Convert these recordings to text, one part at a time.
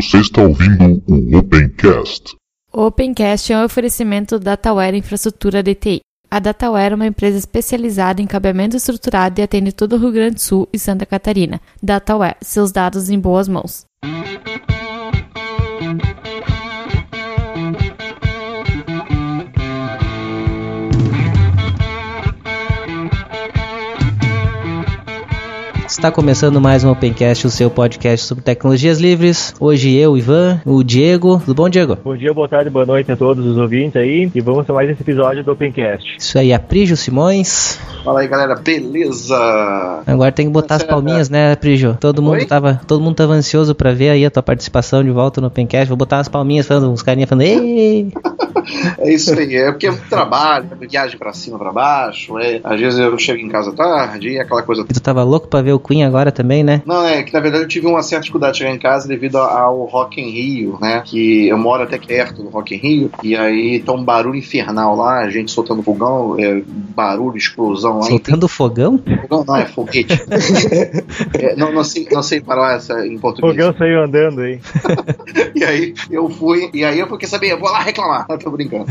Você está ouvindo o Opencast. O Opencast é um oferecimento da Dataware Infraestrutura DTI. A Dataware é uma empresa especializada em cabeamento estruturado e atende todo o Rio Grande do Sul e Santa Catarina. Dataware, seus dados em boas mãos. Está começando mais um Opencast, o seu podcast sobre tecnologias livres. Hoje eu, Ivan, o Diego. Tudo bom, Diego? Bom dia, boa tarde, boa noite a todos os ouvintes aí. E vamos a mais esse episódio do Opencast. Isso aí, Aprígio Simões. Fala aí, galera, beleza? Agora tem que botar as palminhas, né, Aprígio? Todo mundo Oi? tava, todo mundo tava ansioso pra ver aí a tua participação de volta no Opencast. Vou botar as palminhas, falando, uns carinha falando, ei! É isso aí, é porque é muito trabalho, é viagem pra cima, pra baixo, é, às vezes eu chego em casa tarde e aquela coisa. E tu tava louco pra ver o Queen agora também, né? Não, é que na verdade eu tive uma certa dificuldade de chegar em casa devido ao Rock in Rio, né? Que eu moro até perto do Rock in Rio, e aí tá um barulho infernal lá, a gente soltando fogão, é, barulho, explosão lá. Soltando fogão? Fogão não, é foguete. É, não, não sei, não sei falar essa em O português. fogão saiu andando aí. E aí eu fui, e aí eu fiquei sabendo, eu vou lá reclamar. Não, tô brincando.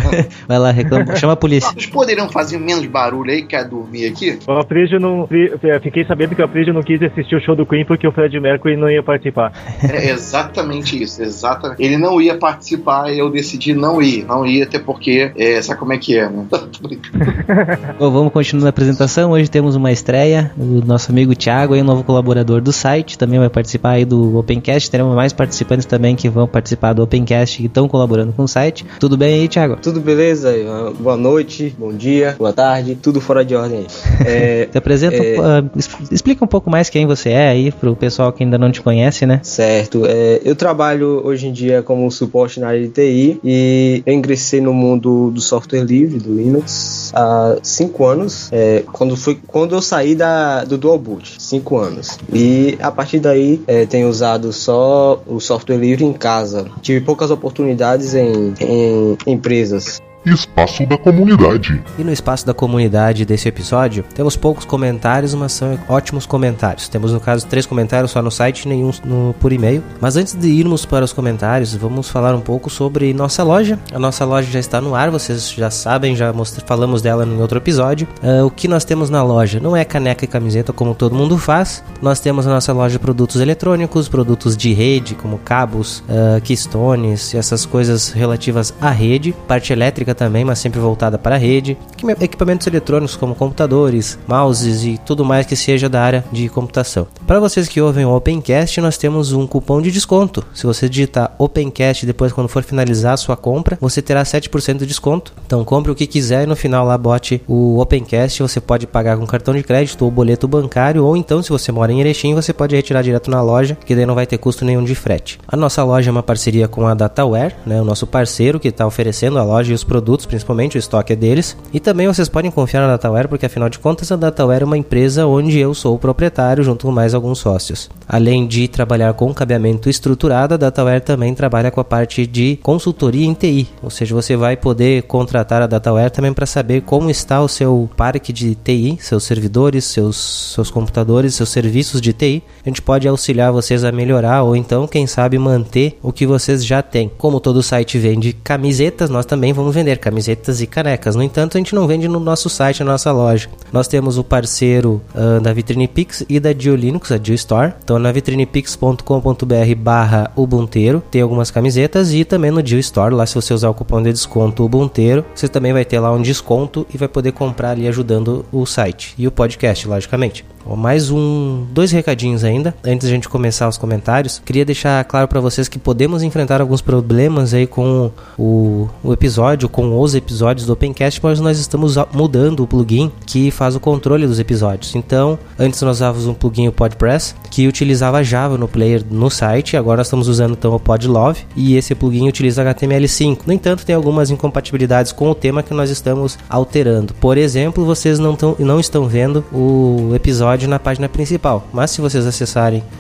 Vai lá, reclama, chama a polícia. Vocês poderiam fazer menos barulho aí, quer dormir aqui? O Aprígio não. eu Fiquei sabendo que o Aprígio não quis assistir o show do Queen porque o Fred Mercury não ia participar. É exatamente isso, exatamente. Ele não ia participar e eu decidi não ir. Não ir, até porque, é, sabe como é que é, né? Tô brincando. Bom, vamos continuando a apresentação. Hoje temos uma estreia. O nosso amigo Thiago, aí, um novo colaborador do site, também vai participar aí do Opencast. Teremos mais participantes também que vão participar do Opencast e estão colaborando com o site. Tudo bem aí, Thiago? Tudo beleza? Boa noite, bom dia, boa tarde, tudo fora de ordem aí. É, Se apresenta, É. ah, explica um pouco mais quem você é aí pro pessoal que ainda não te conhece, né? certo, é, eu trabalho hoje em dia como suporte na área de TI e eu ingressei no mundo do software livre, do Linux, há cinco anos, é, quando, foi, quando eu saí da, do Dual Boot, cinco anos. E a partir daí é, tenho usado só o software livre em casa. Tive poucas oportunidades em, em empresas. Espaço da comunidade. E no espaço da comunidade desse episódio, temos poucos comentários, mas são ótimos comentários. Temos, no caso, três comentários só no site, nenhum no- por e-mail. Mas antes de irmos para os comentários, vamos falar um pouco sobre nossa loja. A nossa loja já está no ar, vocês já sabem, já falamos dela em outro episódio. Ah, o que nós temos na loja não é caneca e camiseta como todo mundo faz. Nós temos na nossa loja produtos eletrônicos, produtos de rede, como cabos, ah, keystones essas coisas relativas à rede. Parte elétrica também, mas sempre voltada para a rede. Equip- Equipamentos eletrônicos como computadores, mouses e tudo mais que seja da área de computação. Para vocês que ouvem o Opencast, nós temos um cupom de desconto. Se você digitar Opencast depois quando for finalizar a sua compra, você terá 7% de desconto. Então compre o que quiser e no final lá bote o Opencast. Você pode pagar com cartão de crédito ou boleto bancário, ou então se você mora em Erechim, você pode retirar direto na loja, que daí não vai ter custo nenhum de frete. A nossa loja é uma parceria com a Dataware, né, o nosso parceiro que está oferecendo a loja e os produtos, principalmente o estoque é deles. E também vocês podem confiar na Dataware, porque afinal de contas a Dataware é uma empresa onde eu sou o proprietário junto com mais alguns sócios. Além de trabalhar com cabeamento estruturado, a Dataware também trabalha com a parte de consultoria em TI, ou seja, você vai poder contratar a Dataware também para saber como está o seu parque de TI, seus servidores, seus, seus computadores, seus serviços de TI. A gente pode auxiliar vocês a melhorar ou então, quem sabe, manter o que vocês já têm. Como todo site vende camisetas, nós também vamos vender camisetas e canecas. No entanto, a gente não vende no nosso site, na nossa loja. Nós temos o parceiro ah, da Vitrine Pix e da Geolinux, a GeoStore. Então, na vitrinepix.com.br barra Ubunteiro tem algumas camisetas e também no GeoStore, lá se você usar o cupom de desconto Ubunteiro, você também vai ter lá um desconto e vai poder comprar ali ajudando o site e o podcast, logicamente. Mais um, dois recadinhos ainda, antes de a gente começar os comentários. Queria deixar claro para vocês que podemos enfrentar alguns problemas aí com o, o episódio, com os episódios do Opencast, mas nós estamos mudando o plugin que faz o controle dos episódios. Então, antes nós usávamos um plugin o PodPress que utilizava Java no player no site, agora estamos usando então o PodLove e esse plugin utiliza HTML5. No entanto, tem algumas incompatibilidades com o tema que nós estamos alterando. Por exemplo, vocês não, tão, não estão vendo o episódio na página principal, mas se vocês acessarem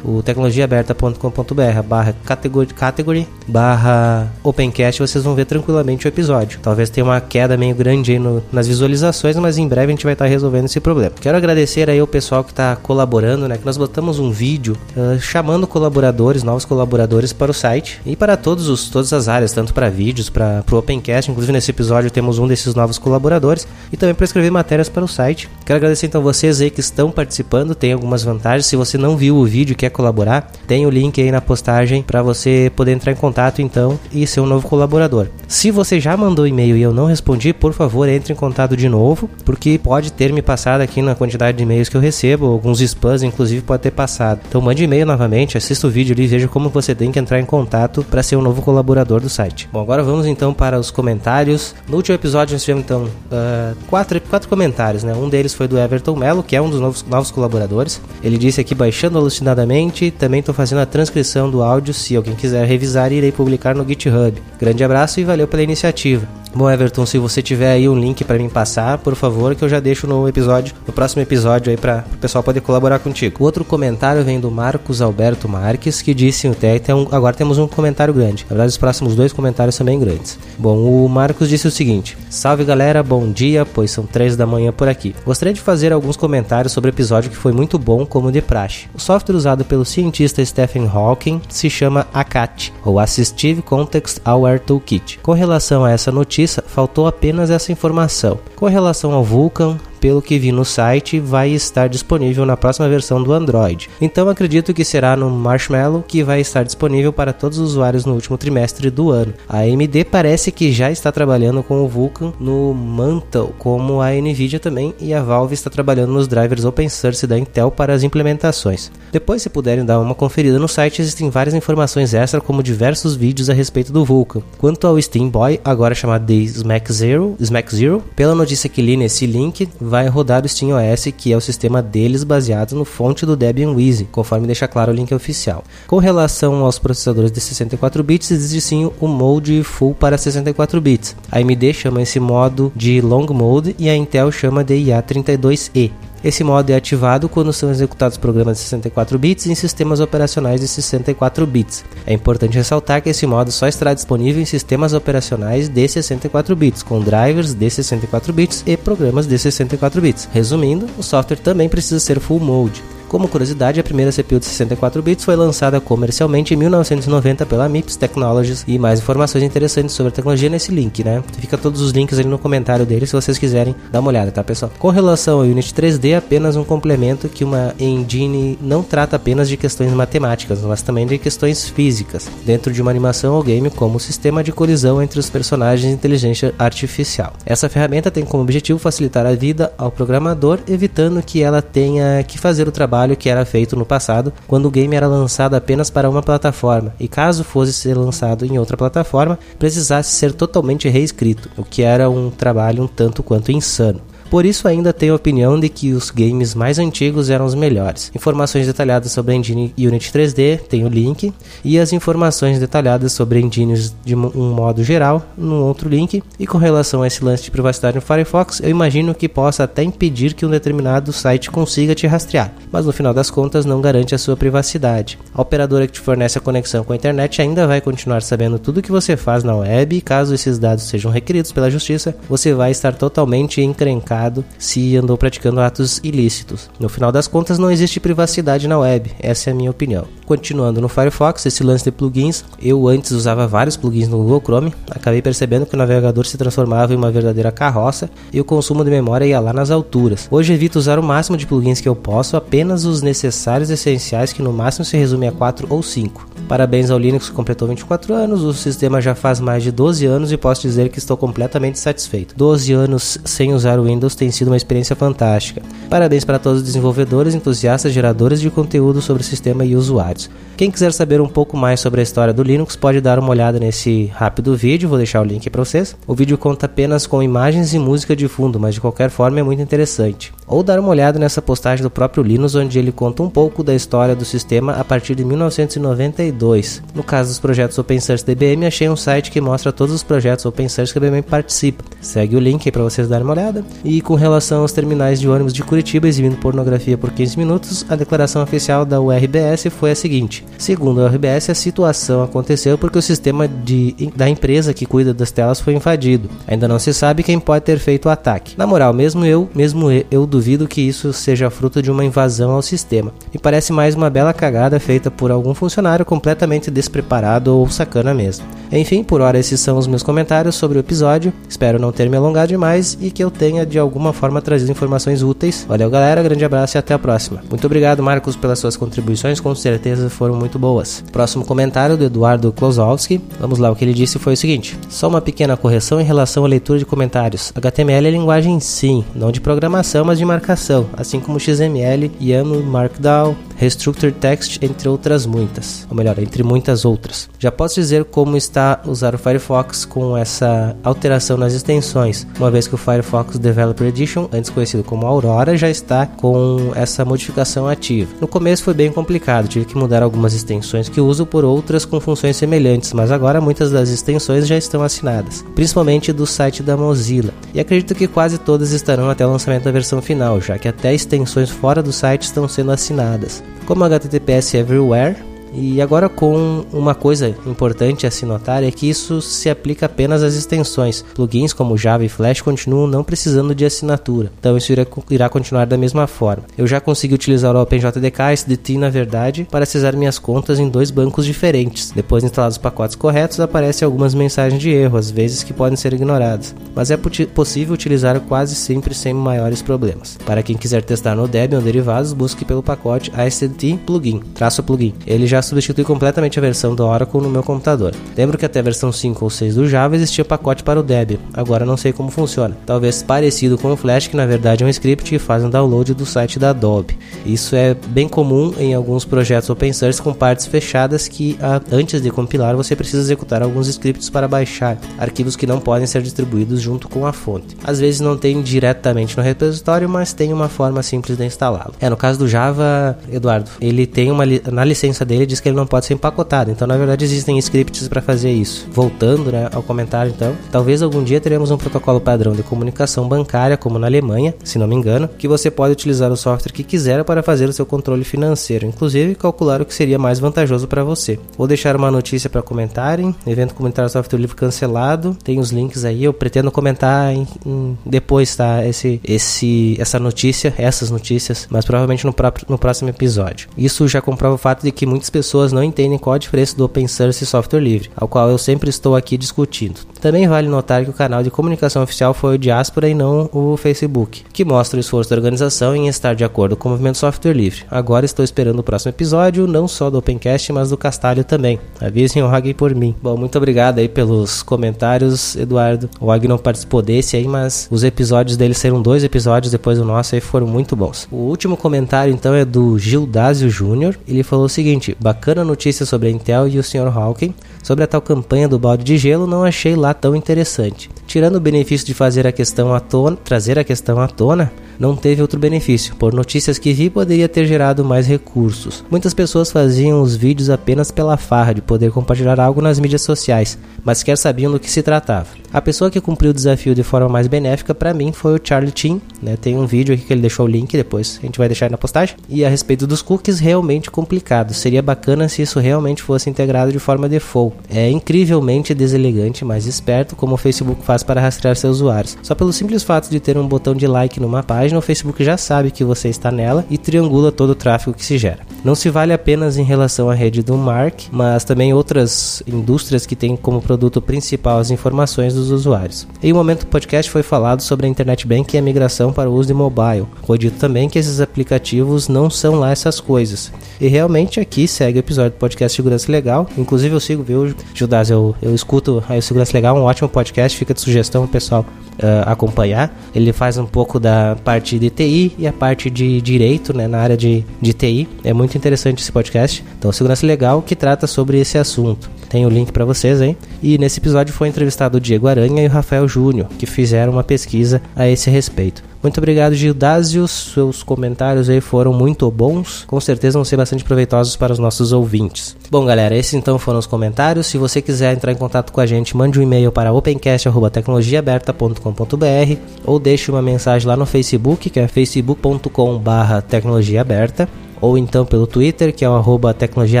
o tecnologiaaberta.com.br barra category, barra opencast, vocês vão ver tranquilamente o episódio. Talvez tenha uma queda meio grande aí no, nas visualizações, mas em breve a gente vai estar resolvendo esse problema. Quero agradecer aí o pessoal que está colaborando, né? Que nós botamos um vídeo uh, chamando colaboradores, novos colaboradores para o site e para todos os, todas as áreas, tanto para vídeos, para o Opencast. Inclusive nesse episódio temos um desses novos colaboradores e também para escrever matérias para o site. Quero agradecer então vocês aí que estão participando, tem algumas vantagens. Se você não viu o vídeo e quer colaborar, tem o link aí na postagem para você poder entrar em contato então e ser um novo colaborador. Se você já mandou e-mail e eu não respondi, por favor, entre em contato de novo, porque pode ter me passado aqui na quantidade de e-mails que eu recebo, alguns spams inclusive pode ter passado. Então mande e-mail novamente, assista o vídeo ali e veja como você tem que entrar em contato para ser um novo colaborador do site. Bom, agora vamos então para os comentários. No último episódio nós tivemos então uh, quatro, quatro comentários, né? Um deles foi do Everton Mello, que é um dos novos, novos colaboradores. Ele disse aqui baixando alucinadamente, também estou fazendo a transcrição do áudio, se alguém quiser revisar, irei publicar no GitHub. Grande abraço e valeu pela iniciativa. Bom, Everton, se você tiver aí um link para mim passar, por favor, que eu já deixo no episódio, no próximo episódio aí para o pessoal poder colaborar contigo. O outro comentário vem do Marcos Alberto Marques, que disse até então, agora temos um comentário grande. Na verdade, os próximos dois comentários bem grandes. Bom, o Marcos disse o seguinte: Salve galera, bom dia, pois são três da manhã por aqui. Gostaria de fazer alguns comentários sobre o episódio que foi muito bom, como de praxe. Software usado pelo cientista Stephen Hawking se chama ACAT, ou Assistive Context Aware Toolkit. Com relação a essa notícia, faltou apenas essa informação. Com relação ao Vulkan, pelo que vi no site, vai estar disponível na próxima versão do Android. Então acredito que será no Marshmallow que vai estar disponível para todos os usuários no último trimestre do ano. A AMD parece que já está trabalhando com o Vulkan no Mantle, como a Nvidia também, e a Valve está trabalhando nos drivers open source da Intel para as implementações. Depois, se puderem dar uma conferida no site, existem várias informações extra, como diversos vídeos a respeito do Vulkan. Quanto ao Steam Boy, agora chamado de Smack Zero, Smack Zero, pela notícia que li nesse link, vai rodar o SteamOS, que é o sistema deles baseado no fonte do Debian Wheezy, conforme deixa claro o link oficial. Com relação aos processadores de 64 bits, existe sim o mode full para 64 bits. A AMD chama esse modo de Long Mode e a Intel chama de IA32E. Esse modo é ativado quando são executados programas de 64 bits em sistemas operacionais de 64 bits. É importante ressaltar que esse modo só estará disponível em sistemas operacionais de 64 bits, com drivers de 64 bits e programas de 64 bits. Resumindo, o software também precisa ser full mode. Como curiosidade, a primeira CPU de 64 bits foi lançada comercialmente em 1990 pela MIPS Technologies e mais informações interessantes sobre a tecnologia nesse link, né? Fica todos os links ali no comentário dele se vocês quiserem dar uma olhada, tá pessoal? Com relação ao Unity 3D, apenas um complemento que uma engine não trata apenas de questões matemáticas, mas também de questões físicas, dentro de uma animação ou game como o sistema de colisão entre os personagens de inteligência artificial. Essa ferramenta tem como objetivo facilitar a vida ao programador, evitando que ela tenha que fazer o trabalho trabalho que era feito no passado, quando o game era lançado apenas para uma plataforma, e caso fosse ser lançado em outra plataforma, precisasse ser totalmente reescrito, o que era um trabalho um tanto quanto insano. Por isso ainda tenho a opinião de que os games mais antigos eram os melhores. Informações detalhadas sobre a engine Unity 3D, tem o link, e as informações detalhadas sobre engines de um modo geral, num outro link. E com relação a esse lance de privacidade no Firefox, eu imagino que possa até impedir que um determinado site consiga te rastrear, mas no final das contas não garante a sua privacidade. A operadora que te fornece a conexão com a internet ainda vai continuar sabendo tudo o que você faz na web e caso esses dados sejam requeridos pela justiça, você vai estar totalmente encrencado se andou praticando atos ilícitos. No final das contas, não existe privacidade na web, essa é a minha opinião. Continuando no Firefox, esse lance de plugins, eu antes usava vários plugins no Google Chrome, acabei percebendo que o navegador se transformava em uma verdadeira carroça e o consumo de memória ia lá nas alturas. Hoje evito usar o máximo de plugins que eu posso, apenas os necessários e essenciais que no máximo se resume a 4 ou 5. Parabéns ao Linux que completou 24 anos, o sistema já faz mais de 12 anos e posso dizer que estou completamente satisfeito. 12 anos sem usar o Windows tem sido uma experiência fantástica. Parabéns para todos os desenvolvedores, entusiastas, geradores de conteúdo sobre o sistema e usuários. Quem quiser saber um pouco mais sobre a história do Linux pode dar uma olhada nesse rápido vídeo, vou deixar o link para vocês. O vídeo conta apenas com imagens e música de fundo, mas de qualquer forma é muito interessante. Ou dar uma olhada nessa postagem do próprio Linus, onde ele conta um pouco da história do sistema a partir de 1992. No caso dos projetos Open Source DBM, achei um site que mostra todos os projetos Open Source que a DBM participa. Segue o link aí para vocês darem uma olhada. E com relação aos terminais de ônibus de Curitiba exibindo pornografia por 15 minutos, a declaração oficial da URBS foi a seguinte: segundo a URBS, a situação aconteceu porque o sistema de, da empresa que cuida das telas foi invadido. Ainda não se sabe quem pode ter feito o ataque. Na moral, mesmo eu, mesmo eu, eu duvido que isso seja fruto de uma invasão ao sistema. Me parece mais uma bela cagada feita por algum funcionário completamente despreparado ou sacana mesmo. Enfim, por hora esses são os meus comentários sobre o episódio. Espero não ter me alongado demais e que eu tenha de alguma forma trazido informações úteis. Valeu galera, grande abraço e até a próxima. Muito obrigado Marcos pelas suas contribuições, com certeza foram muito boas. Próximo comentário do Eduardo Klosowski. Vamos lá, o que ele disse foi o seguinte: só uma pequena correção em relação à leitura de comentários. HTML é linguagem sim, não de programação, mas de marcação, assim como XML, YAML, Markdown, Restructured Text, entre outras muitas. Ou melhor, entre muitas outras. Já posso dizer como está usar o Firefox com essa alteração nas extensões, uma vez que o Firefox Developer Edition, antes conhecido como Aurora, já está com essa modificação ativa. No começo foi bem complicado, tive que mudar algumas extensões que uso por outras com funções semelhantes, mas agora muitas das extensões já estão assinadas, principalmente do site da Mozilla. E acredito que quase todas estarão até o lançamento da versão final, já que até extensões fora do site estão sendo assinadas como HTTPS Everywhere e agora com uma coisa importante a se notar é que isso se aplica apenas às extensões. Plugins como Java e Flash continuam não precisando de assinatura, então isso irá, irá continuar da mesma forma. Eu já consegui utilizar o OpenJDK SDT na verdade para acessar minhas contas em dois bancos diferentes. Depois de instalados os pacotes corretos, aparecem algumas mensagens de erro, às vezes que podem ser ignoradas, mas é possível utilizar quase sempre sem maiores problemas. Para quem quiser testar no Debian ou derivados, busque pelo pacote ASDT plugin, traço plugin. Ele já substitui completamente a versão do Oracle no meu computador. Lembro que até a versão 5 ou 6 do Java existia pacote para o Debian, agora não sei como funciona. Talvez parecido com o Flash, que na verdade é um script que faz um download do site da Adobe. Isso é bem comum em alguns projetos open source com partes fechadas que antes de compilar você precisa executar alguns scripts para baixar arquivos que não podem ser distribuídos junto com a fonte. Às vezes não tem diretamente no repositório, mas tem uma forma simples de instalá-lo. É, no caso do Java, Eduardo, ele tem uma na licença dele diz que ele não pode ser empacotado. Então, na verdade, existem scripts para fazer isso. Voltando né, ao comentário, então, talvez algum dia teremos um protocolo padrão de comunicação bancária, como na Alemanha, se não me engano, que você pode utilizar o software que quiser para fazer o seu controle financeiro, inclusive calcular o que seria mais vantajoso para você. Vou deixar uma notícia para comentarem. Evento comunitário software livre cancelado. Tem os links aí. Eu pretendo comentar em, em, depois, tá? Esse, esse, essa notícia, essas notícias, mas provavelmente no, próprio, no próximo episódio. Isso já comprova o fato de que muitas pessoas não entendem qual a diferença do open source e software livre, ao qual eu sempre estou aqui discutindo. Também vale notar que o canal de comunicação oficial foi o Diaspora e não o Facebook, que mostra o esforço da organização em estar de acordo com o movimento software livre. Agora estou esperando o próximo episódio, não só do Opencast, mas do Castalho também. Avisem o Hag por mim. Bom, muito obrigado aí pelos comentários, Eduardo. O Hag não participou desse aí, mas os episódios dele serão dois episódios depois do nosso aí foram muito bons. O último comentário então é do Gildásio Júnior. Ele falou o seguinte: bacana notícia sobre a Intel e o Sr. Hawking. Sobre a tal campanha do balde de gelo, não achei lá tão interessante. Tirando o benefício de fazer a questão à tona, trazer a questão à tona, não teve outro benefício. Por notícias que vi, poderia ter gerado mais recursos. Muitas pessoas faziam os vídeos apenas pela farra de poder compartilhar algo nas mídias sociais, mas sequer sabiam do que se tratava. A pessoa que cumpriu o desafio de forma mais benéfica para mim foi o Charlie Chin. Né? Tem um vídeo aqui que ele deixou o link, depois a gente vai deixar na postagem. E a respeito dos cookies, realmente complicado. Seria bacana se isso realmente fosse integrado de forma default. É incrivelmente deselegante, mas esperto como o Facebook faz para rastrear seus usuários. Só pelo simples fato de ter um botão de like numa página o Facebook já sabe que você está nela e triangula todo o tráfego que se gera. Não se vale apenas em relação à rede do Mark, mas também outras indústrias que têm como produto principal as informações dos usuários. Em um momento do podcast foi falado sobre a Internet Bank e a migração para o uso de mobile. Foi dito também que esses aplicativos não são lá essas coisas. E realmente aqui segue o episódio do podcast Segurança Legal. Inclusive eu sigo, viu, Judas? Eu, eu escuto aí o Segurança Legal, um ótimo podcast, fica de sugestão pessoal uh, acompanhar. Ele faz um pouco da parte de TI e a parte de direito, né, na área de, de TI. É muito interessante esse podcast. Então, Segurança Legal que trata sobre esse assunto. Tem o link para vocês aí. E nesse episódio foi entrevistado o Diego Aranha e o Rafael Júnior, que fizeram uma pesquisa a esse respeito. Muito obrigado, Gildásio. Seus comentários aí foram muito bons. Com certeza vão ser bastante proveitosos para os nossos ouvintes. Bom, galera, esses então foram os comentários. Se você quiser entrar em contato com a gente, mande um e-mail para opencast.tecnologiaaberta.com.br ou deixe uma mensagem lá no Facebook, que é facebook.com/tecnologiaaberta ou então pelo Twitter, que é o arroba tecnologia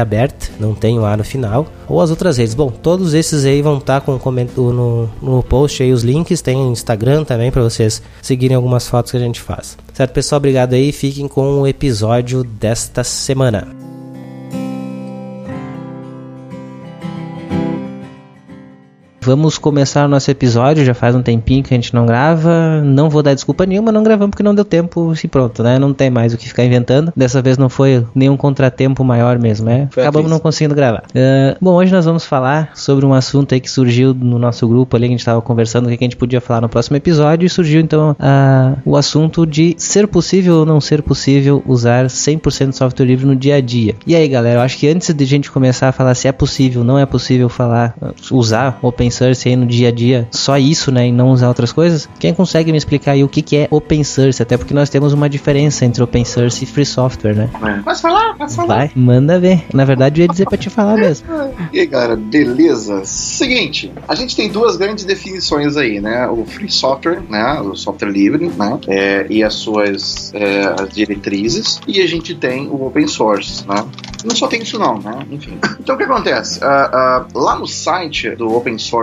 aberta, não tem o A no final, ou as outras redes. Bom, todos esses aí vão estar tá com no, no post aí os links, tem Instagram também para vocês seguirem algumas fotos que a gente faz. Certo, pessoal? Obrigado aí, fiquem com o episódio desta semana. Vamos começar o nosso episódio, já faz um tempinho que a gente não grava. Não vou dar desculpa nenhuma, não gravamos porque não deu tempo e pronto, né? Não tem mais o que ficar inventando. Dessa vez não foi nenhum contratempo maior mesmo, né? Foi Acabamos não conseguindo gravar. Uh, bom, hoje nós vamos falar sobre um assunto aí que surgiu no nosso grupo ali, que a gente estava conversando, o que a gente podia falar no próximo episódio, e surgiu então uh, o assunto de ser possível ou não ser possível usar 100% de software livre no dia a dia. E aí, galera, eu acho que antes de a gente começar a falar se é possível ou não é possível falar, usar open source aí no dia a dia, só isso, né, e não usar outras coisas, quem consegue me explicar aí o que, que é open source? Até porque nós temos uma diferença entre open source e free software, né? É. Posso falar? Posso falar? Vai, manda ver. Na verdade, eu ia dizer pra te falar mesmo. E aí, galera, beleza? Seguinte, a gente tem duas grandes definições aí, né? O free software, né? O software livre, né? É, e as suas é, as diretrizes. E a gente tem o open source, né? Não só tem isso não, né? Enfim. Então o que acontece? Uh, uh, lá no site do open source.org,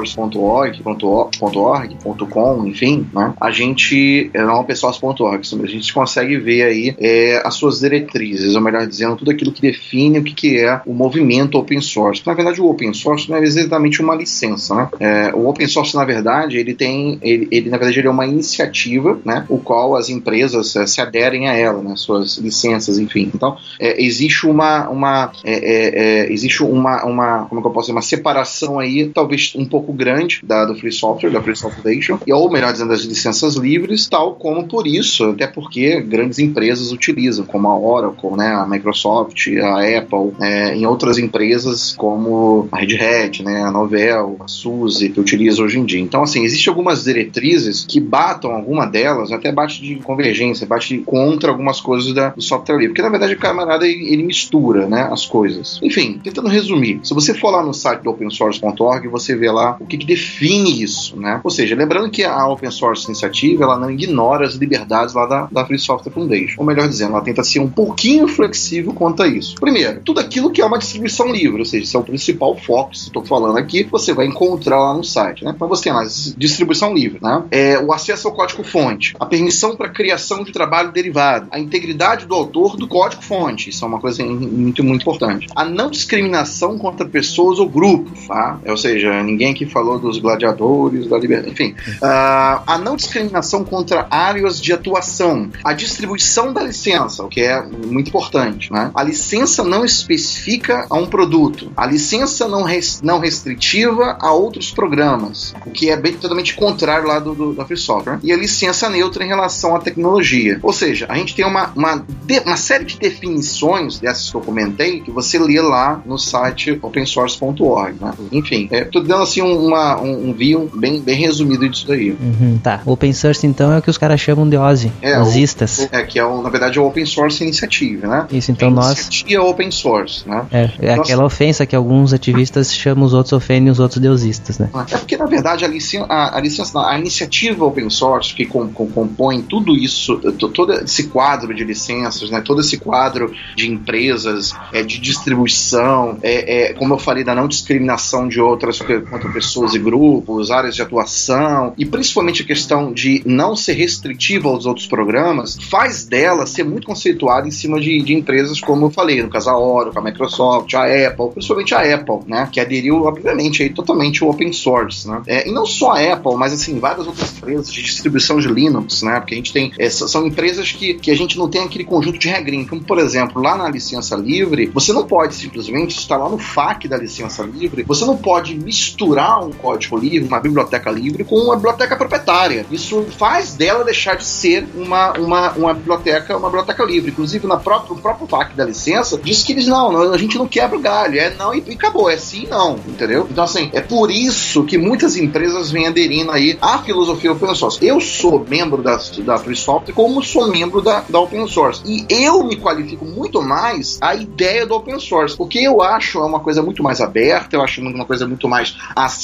.com, enfim, né? A gente, é, não opensource.org, a gente consegue ver aí é, as suas diretrizes, ou melhor dizendo, tudo aquilo que define o que, que é o movimento open source. Na verdade, o open source não é exatamente uma licença, né? É, o open source, na verdade, ele tem, ele, ele, na verdade, ele é uma iniciativa, né? O qual as empresas é, se aderem a ela, né? Suas licenças, enfim. Então, é, existe uma, uma é, é, é, existe uma, uma como é que eu posso dizer, uma separação aí talvez um pouco grande da do Free Software, da Free Software Foundation, e ou melhor dizendo das licenças livres, tal como por isso, até porque grandes empresas utilizam, como a Oracle, né, a Microsoft, a Apple, é, em outras empresas como a Red Hat, né, a Novell, a SUSE, que utiliza hoje em dia. Então, assim, existem algumas diretrizes que batam, alguma delas, até bate de convergência, bate contra algumas coisas da, do software livre, porque na verdade o camarada ele, ele mistura, né, as coisas. Enfim, tentando resumir, se você for lá no site do opensource.org, você vê lá o que, que, define isso, né? Ou seja, lembrando que a Open Source Iniciativa, ela não ignora as liberdades lá da, da Free Software Foundation. Ou melhor dizendo, ela tenta ser um pouquinho flexível quanto a isso. Primeiro, tudo aquilo que é uma distribuição livre, ou seja, esse é o principal foco, se estou falando aqui, você vai encontrar lá no site, né? Então você tem lá distribuição livre, né? É, o acesso ao código-fonte, a permissão para criação de trabalho derivado, a integridade do autor do código-fonte, isso é uma coisa muito muito importante. A não discriminação contra pessoas ou grupos, tá? Ou seja, ninguém aqui falou dos gladiadores, da liberdade, enfim. Uh, a não discriminação contra áreas de atuação. A distribuição da licença, o que é muito importante, né? A licença não especifica a um produto. A licença não, res, não restritiva a outros programas, o que é bem totalmente contrário lá do, do da Free Software. E a licença neutra em relação à tecnologia. Ou seja, a gente tem uma, uma, de, uma série de definições dessas que eu comentei que você lê lá no site opensource.org. Né? Enfim, é, tô dando assim uma, um, um view bem, bem resumido disso daí. Uhum, tá. Open source então é o que os caras chamam de OSI. É, Osistas. O, é, que é, na verdade, é o Open Source Initiative, né? Isso, então é nós. Iniciativa open source, né? É, é aquela ofensa que alguns ativistas chamam os outros ofendem os outros deusistas, né? É porque, na verdade, a licença, a, a, licença, a iniciativa open source que com, com, compõe tudo isso, todo esse quadro de licenças, né? Todo esse quadro de empresas é, de distribuição, é, é, como eu falei, da não discriminação de outras contra pessoas e grupos, áreas de atuação, e principalmente a questão de não ser restritiva aos outros programas, faz dela ser muito conceituada em cima de, de empresas, como eu falei, no caso a Oracle, a Microsoft, a Apple, principalmente a Apple, né, que aderiu, obviamente, aí, totalmente ao open source, né, é, e não só a Apple, mas assim, várias outras empresas de distribuição de Linux, né, porque a gente tem, é, são empresas que, que a gente não tem aquele conjunto de regrinhas, como por exemplo, lá na licença livre, livre, você não pode simplesmente instalar no FAQ da licença livre, você não pode misturar um código livre, uma biblioteca livre, com uma biblioteca proprietária. Isso faz dela deixar de ser uma, uma, uma biblioteca uma biblioteca livre. Inclusive, na própria, no próprio FAQ da licença, diz que eles não, não, a gente não quebra o galho, é não e, e acabou, é sim não, entendeu? Então, assim, é por isso que muitas empresas vêm aderindo aí à filosofia open source. Eu sou membro da, da Free Software como sou membro da, da open source. E eu me qualifico muito mais a ideia do open source, porque eu acho é uma coisa muito mais aberta, eu acho uma coisa muito mais acessível.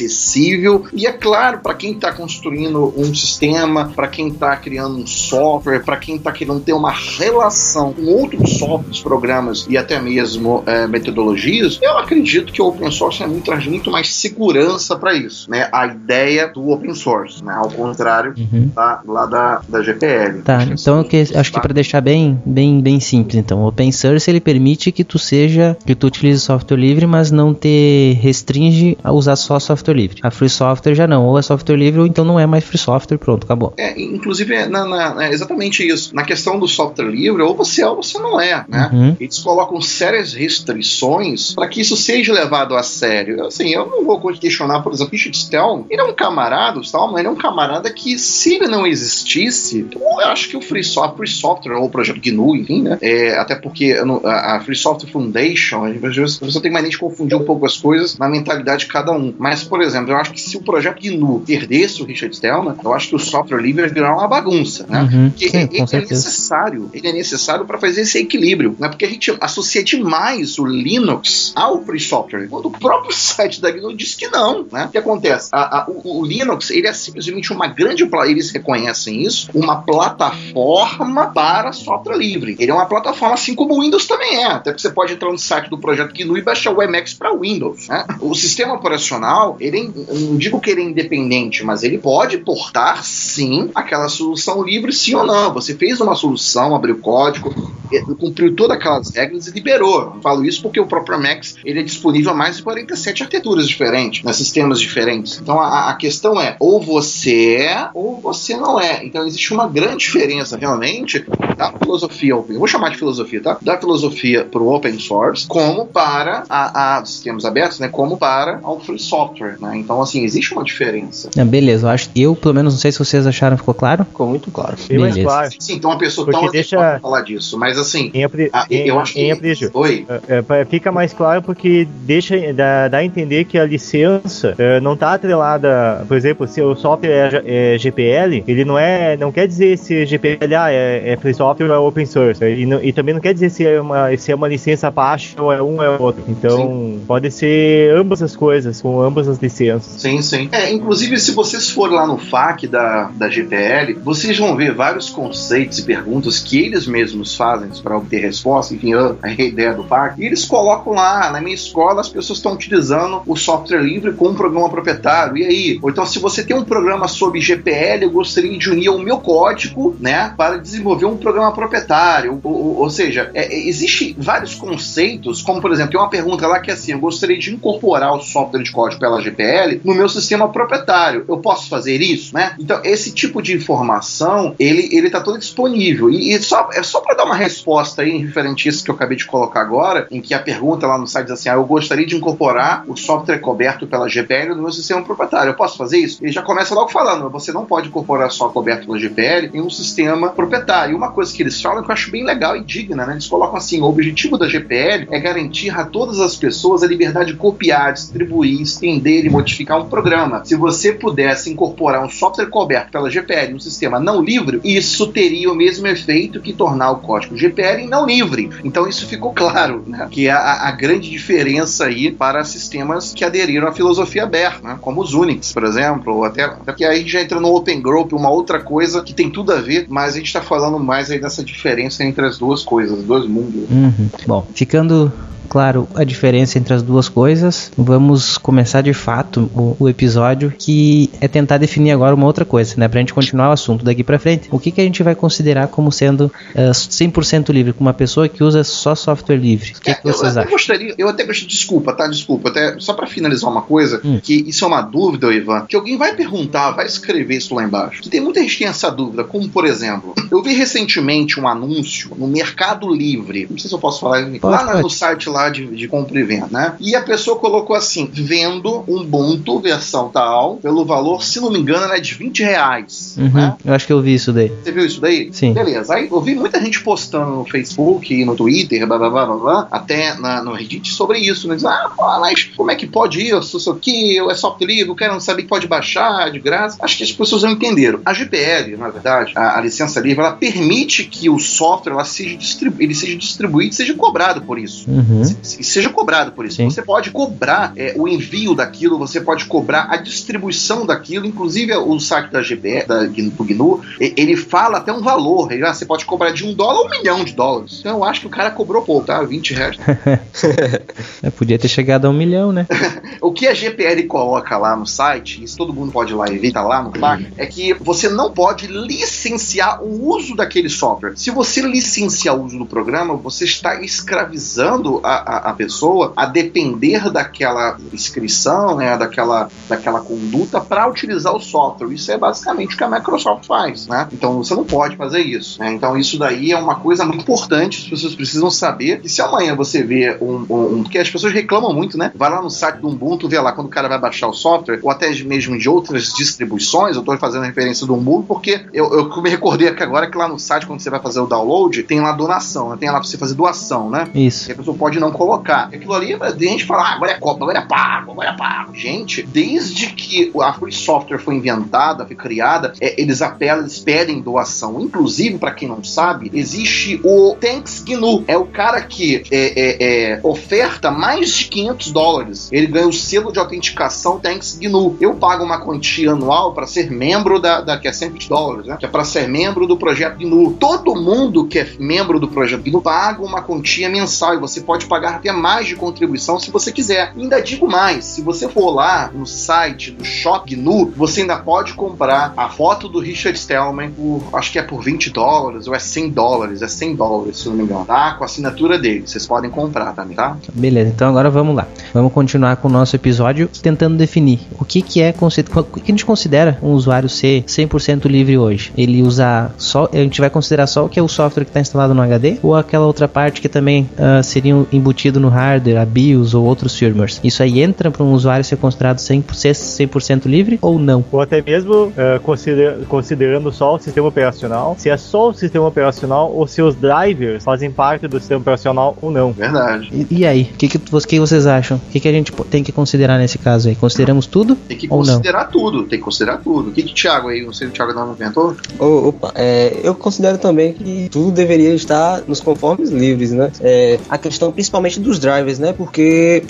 E é claro, para quem está construindo um sistema, para quem está criando um software, para quem está querendo ter uma relação com outros softwares, programas e até mesmo é, metodologias, eu acredito que o open source é muito, traz muito mais segurança para isso, né? A ideia do open source, né? Ao contrário Uhum. da, lá da, da GPL. Tá, Acho que então que, acho que tá? para deixar bem, bem, bem simples, então, o open source ele permite que tu seja, que tu utilize software livre, mas não te restringe a usar só software livre. A free software já não, ou é software livre ou então não é mais free software, pronto, acabou. É, inclusive, é, na, na- é exatamente isso. Na questão do software livre, ou você é ou você não é, né? Uhum. Eles colocam sérias restrições para que isso seja levado a sério. Assim, eu não vou questionar, por exemplo, Richard Stallman, ele é um camarada, o Stallman, ele é um camarada que, se ele não existisse, eu acho que o Free Software, Free Software ou o projeto GNU, enfim, né? É, até porque a, a Free Software Foundation, às vezes você tem mania de confundir um pouco as coisas na mentalidade de cada um. Mas, por exemplo, eu acho que se o projeto GNU perdesse o Richard Stallman, eu acho que o software livre ia virar uma bagunça, né? Uhum. Porque Sim, ele é necessário, ele é necessário para fazer esse equilíbrio, né? Porque a gente associa demais o Linux ao free software, quando o próprio site da GNU diz que não, né? O que acontece? A- a- o, o Linux, ele é simplesmente uma grande, eles reconhecem isso, uma plataforma para software livre. Ele é uma plataforma assim como o Windows também é, até que você pode entrar no site do projeto GNU e baixar o Emacs para Windows, né? O sistema operacional, ele é- não digo que ele é independente, mas ele pode portar sim aquela solução livre, sim ou não. Você fez uma solução, abriu código, eh, cumpriu todas aquelas regras e liberou. Eu falo isso porque o próprio Emacs ele é disponível a mais de 47 arquiteturas diferentes, né, sistemas diferentes. Então a, a questão é ou você é ou você não é. Então existe uma grande diferença realmente da filosofia open. Vou chamar de filosofia, tá? Da filosofia para o open source, como para a, a sistemas abertos, né? Como para ao free software, né? Então assim existe uma diferença. Ah, beleza, eu acho, eu pelo menos não sei se vocês acharam, ficou claro? Ficou muito claro. Mais Beleza. claro. Sim, então uma pessoa Porque tão deixa- falar disso, mas assim, Em, apri... ah, em, eu acho que em aprígio. Oi. É, é, fica mais claro porque deixa dá, dá a entender que a licença é, não está atrelada, por exemplo, se o software é, é GPL, ele não é, não quer dizer se GPL ah, é, é free software ou é open source, e, não- e também não quer dizer se é uma se é uma licença Apache ou é um ou é outro. Então pode ser ambas as coisas com ambas as licenças. Sim, sim. É, inclusive, se vocês forem lá no FAQ da, da GPL, vocês vão ver vários conceitos e perguntas que eles mesmos fazem para obter resposta, enfim, a, ideia do FAQ, e eles colocam lá, na minha escola, as pessoas estão utilizando o software livre com um programa proprietário, e aí? Ou então, se você tem um programa sob GPL, eu gostaria de unir o meu código, né, para desenvolver um programa proprietário, ou, ou- ou seja, é, é, existe vários conceitos, como, por exemplo, tem uma pergunta lá que é assim, eu gostaria de incorporar o software de código pela GPL no meu sistema proprietário. Eu posso fazer isso, né? Então, esse tipo de informação, ele ele tá todo disponível. E, e só, é só para dar uma resposta aí referente a isso que eu acabei de colocar agora, em que a pergunta lá no site diz assim: ah, eu gostaria de incorporar o software coberto pela GPL no meu sistema proprietário. Eu posso fazer isso? Ele já começa logo falando: você não pode incorporar só coberto pela GPL em um sistema proprietário. E uma coisa que eles falam que eu acho bem legal e digna, né? Eles colocam assim: o objetivo da GPL é garantir a todas as pessoas a liberdade de copiar, distribuir, estender e modificar um programa. Se você pudesse incorporar um software coberto pela GPL um sistema não livre, isso teria o mesmo efeito que tornar o código GPL não livre. Então isso ficou claro, né? Que é a, a grande diferença aí para sistemas que aderiram à filosofia aberta, né? Como os Unix, por exemplo, ou até, até que aí já entra no Open Group, uma outra coisa que tem tudo a ver, mas a gente está falando mais aí dessa diferença entre as duas coisas, dois mundos. Uhum. Bom, ficando claro a diferença entre as duas coisas, vamos começar de fato o, o episódio, que é tentar definir agora uma outra coisa, né? Pra gente continuar o assunto daqui pra frente. O que, que a gente vai considerar como sendo uh, 100% livre, com uma pessoa que usa só software livre? O que, É, que eu, vocês até acham? gostaria, eu até gostaria, desculpa, tá? Desculpa, até só pra finalizar uma coisa, Hum. que isso é uma dúvida, Ivan, que alguém vai perguntar, vai escrever isso lá embaixo. Que tem muita gente que tem essa dúvida, como por exemplo, eu vi recentemente um anúncio no Mercado Livre, não sei se eu posso falar, lá na- pode. no site lá de, de compra e venda, né? E a pessoa colocou assim, vendo um Ubuntu versão tal, pelo valor, se não me engano, era de 20 reais, Uhum, né? Eu acho que eu vi isso daí. Você viu isso daí? Sim. Beleza. Aí eu vi muita gente postando no Facebook e no Twitter, blá, blá, blá, blá, blá, até na- no Reddit sobre isso, né? Diz, ah, mas como é que pode isso? Isso aqui é software livre, o cara não sabe que pode baixar de graça. Acho que as pessoas não entenderam. A GPL, na verdade, a, a licença livre, ela permite que o software ela seja distribu ele seja distribuído e seja cobrado por isso. Uhum. Se- seja cobrado por isso. Sim. Você pode cobrar é, o envio daquilo, você pode cobrar a distribuição daquilo, inclusive o site da GPL, da, do GNU, ele fala até um valor. Ele, ah, você pode cobrar de um dólar a um milhão de dólares. Então eu acho que o cara cobrou pouco, tá? 20 reais. É, podia ter chegado a um milhão, né? O que a GPL coloca lá no site, isso todo mundo pode ir lá e ver, tá lá no pack, é que você não pode licenciar o uso daquele software. Se você licenciar o uso do programa, você está escravizando a, a, a pessoa a depender daquela inscrição, né, daquela, daquela conduta para utilizar o software. Isso é basicamente o que a Microsoft faz, né? Então você não pode fazer isso. né? Então isso daí é uma coisa muito importante. As pessoas precisam saber que se amanhã você vê um, um, um- porque as pessoas reclamam muito, né? Vai lá no site do Ubuntu, vê lá quando o cara vai baixar o software, ou até mesmo de outras distribuições. Eu tô fazendo referência do Ubuntu porque eu, eu me recordei aqui agora que lá no site, quando você vai fazer o download, tem lá donação, né? tem lá pra você fazer doação, né? Isso. E a pessoa pode não colocar. Aquilo ali, a gente fala, ah, agora é copa, agora é pago, agora é pago. Gente, desde que a Free Software foi inventada, foi criada, é, eles apelam, eles pedem doação. Inclusive, para quem não sabe, existe o Thanks GNU. É o cara que é, é, é, oferta mais de 500 dólares. Ele ganha o selo de autenticação Thanks GNU. Eu pago uma quantia anual para ser membro da, da que é 120 dólares, né? Que é para ser membro do projeto GNU. Todo mundo que é membro do projeto GNU paga uma quantia mensal e você pode pagar até mais de contribuição se você quiser. E ainda digo mais, se você for lá no site do Shop GNU, você ainda pode comprar a foto do Richard Stallman por, acho que é por 20 dólares ou é 100 dólares, é 100 dólares, se não me engano, tá? Com a assinatura dele. Vocês podem comprar também, tá? Beleza, então agora vamos lá. Vamos continuar com o nosso episódio tentando definir o que, que é conce- o que a gente considera um usuário ser 100% livre hoje. Ele usa só, a gente vai considerar só o que é o software que está instalado no HD ou aquela outra parte que também ah, seria embutido no hardware, a BIOS ou outros firmwares. Isso aí entra para um usuário ser considerado 100%, 100% livre ou não? Ou até mesmo considera- considerando só o sistema operacional, se é só o sistema operacional ou se os drivers fazem parte do sistema operacional ou não. Verdade. E, e aí, o que, que, que vocês acham? O que, que a gente tem que considerar nesse caso aí? Consideramos tudo Tem que ou não? considerar tudo, tem que considerar tudo. O que que o Thiago aí, não sei se o Thiago não inventou? Ô, opa, é, eu considero também que tudo deveria estar nos conformes livres, né? É, a questão principalmente dos drivers, né? Porque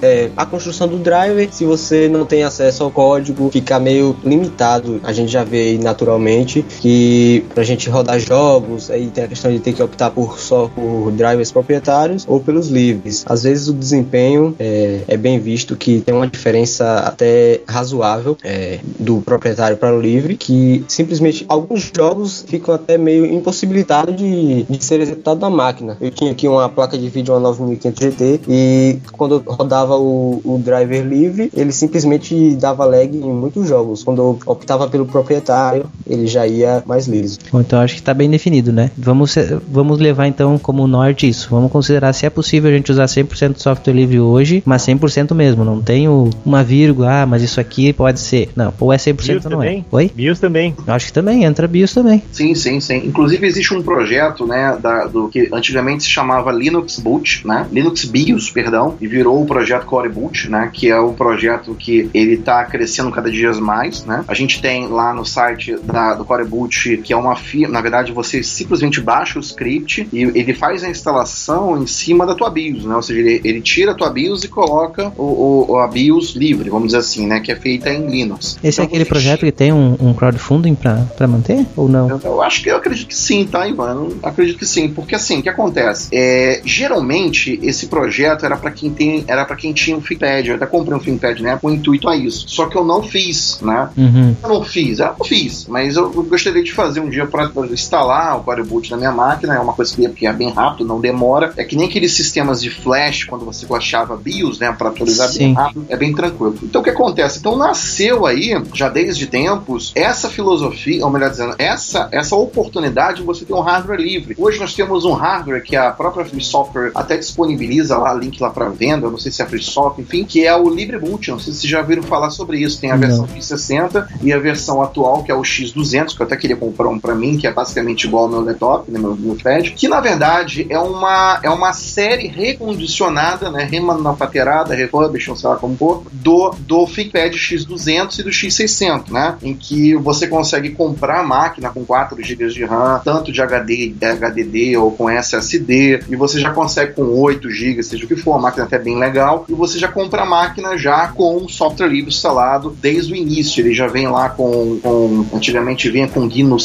é, a construção do driver, se você não tem acesso ao código, fica meio limitado. A gente já vê aí naturalmente que pra gente rodar jogos, aí tem a questão de ter que optar por só por drivers proprietários ou pelos livres. Às vezes o desempenho é, é bem visto que tem uma diferença até razoável é, do proprietário para o livre, que simplesmente alguns jogos ficam até meio impossibilitados de, de ser executado na máquina. Eu tinha aqui uma placa de vídeo, uma 9500 GT, e quando eu rodava o, o driver livre, ele simplesmente dava lag em muitos jogos. Quando eu optava pelo proprietário, ele já ia mais liso. Bom, então acho que está bem definido, né? Vamos, vamos levar então como norte isso. Vamos considerar se é possível a gente usar 100% de software livre hoje, mas 100% mesmo. Não tem o- uma vírgula, ah, mas isso aqui pode ser. Não, ou é 100% BIOS ou não é. também? Oi? BIOS também. Acho que também, entra BIOS também. Sim, sim, sim. Inclusive existe um projeto, né, da, do que antigamente se chamava Linux Boot, né, Linux BIOS, perdão, e virou o projeto Core Boot, né, que é um projeto que ele tá crescendo cada dia mais, né. A gente tem lá no site da, do Core Boot, que é uma firma, na verdade você simplesmente baixa o script e ele faz a instalação em cima da tua BIOS, né, ou seja, ele, ele tira a tua BIOS e coloca o, o- a BIOS livre, vamos dizer assim, né, que é feita em Linux. Esse é Então aquele você projeto que tem um, um crowdfunding para manter ou não? eu, eu acho que eu acredito que sim, tá, Ivan? Eu acredito que sim, porque assim, o que acontece? É, geralmente inicialmente esse projeto era para quem tem, era para quem tinha um ThinkPad. Eu até comprei um ThinkPad né, com intuito a isso. Só que eu não fiz, né? Uhum. Eu não fiz, eu não fiz, mas eu gostaria de fazer um dia para instalar o Core Boot na minha máquina. É uma coisa que é bem rápido, não demora. É que nem aqueles sistemas de flash quando você baixava BIOS, né, para atualizar Sim. bem rápido. É bem tranquilo. Então o que acontece? Então nasceu aí, já desde tempos, essa filosofia, ou melhor dizendo, essa, essa oportunidade de você ter um hardware livre. Hoje nós temos um hardware que a própria Free Software até disponibiliza lá, link lá para venda, não sei se é Free Software, enfim, que é o LibreBoot. Não sei se vocês já ouviram falar sobre isso. Tem a Não. versão X60 e a versão atual, que é o X200, que eu até queria comprar um para mim, que é basicamente igual ao meu laptop, né, meu, meu pad, que na verdade é uma, é uma série recondicionada, né, remanufaturada, refurbished, sei lá como for, do, do ThinkPad X200 e do X600, né, em que você consegue comprar a máquina com 4 GB de RAM, tanto de HD, HDD ou com SSD, e você já consegue com 8 GB, seja o que for, a máquina até bem legal, e você já compra a máquina já com o software livre instalado desde o início. Ele já vem lá com, com antigamente vinha com GNU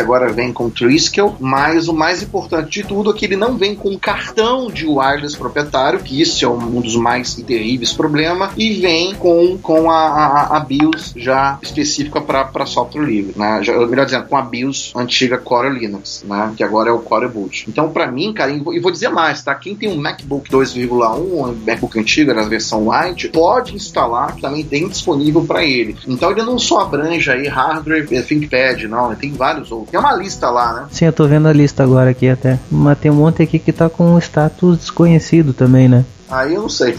agora vem com Triskel, mas o mais importante de tudo é que ele não vem com cartão de wireless proprietário, que isso é um dos mais terríveis problemas, e vem com, com a, a, a BIOS já específica para software livre, né? Já, melhor dizendo, com a BIOS antiga Core Linux, né? Que agora é o Core Boot. Então, para mim, cara, e vou dizer mais, tá? Quem tem um MacBook 2,1, um MacBook antigo, na versão Lite, pode instalar, que também tem disponível para ele. Então, ele não só abrange aí hardware, eh, ThinkPad, não, tem vários outros. Tem uma lista lá, né? Sim, eu tô vendo a lista agora aqui até. Mas tem um monte aqui que tá com status desconhecido também, né? Aí eu não sei.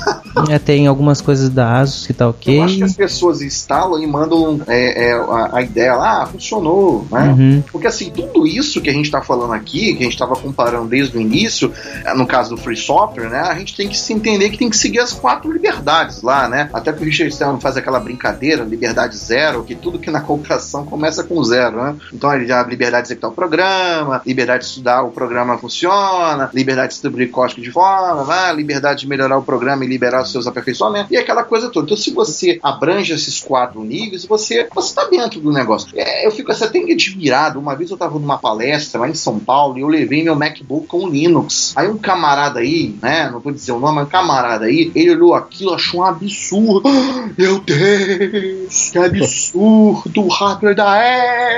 É, tem algumas coisas da Asus que tá ok. Eu acho que as pessoas instalam e mandam é, é, a, a ideia lá, ah, funcionou, né? Uhum. Porque assim, tudo isso que a gente está falando aqui, que a gente estava comparando desde o início, eh, no caso do Free Software, né? A gente tem que se entender que tem que seguir as quatro liberdades lá, né? Até que o Richard Stallman faz aquela brincadeira, liberdade zero, que tudo que na cooperação começa com zero, né? Então ele já liberdade de executar o programa, liberdade de estudar o programa funciona, liberdade de distribuir código de forma, né? liberdade de melhorar o programa e liberar os seus aperfeiçoamentos, e aquela coisa toda. Então, se você abrange esses quatro níveis, você está dentro do negócio. É, eu fico assim, até admirado. Uma vez eu estava numa palestra lá em São Paulo e eu levei meu MacBook com Linux. Aí um camarada aí, né, não vou dizer o nome, mas um camarada aí, ele olhou aquilo, achou um absurdo. Meu Deus, que absurdo, o hardware da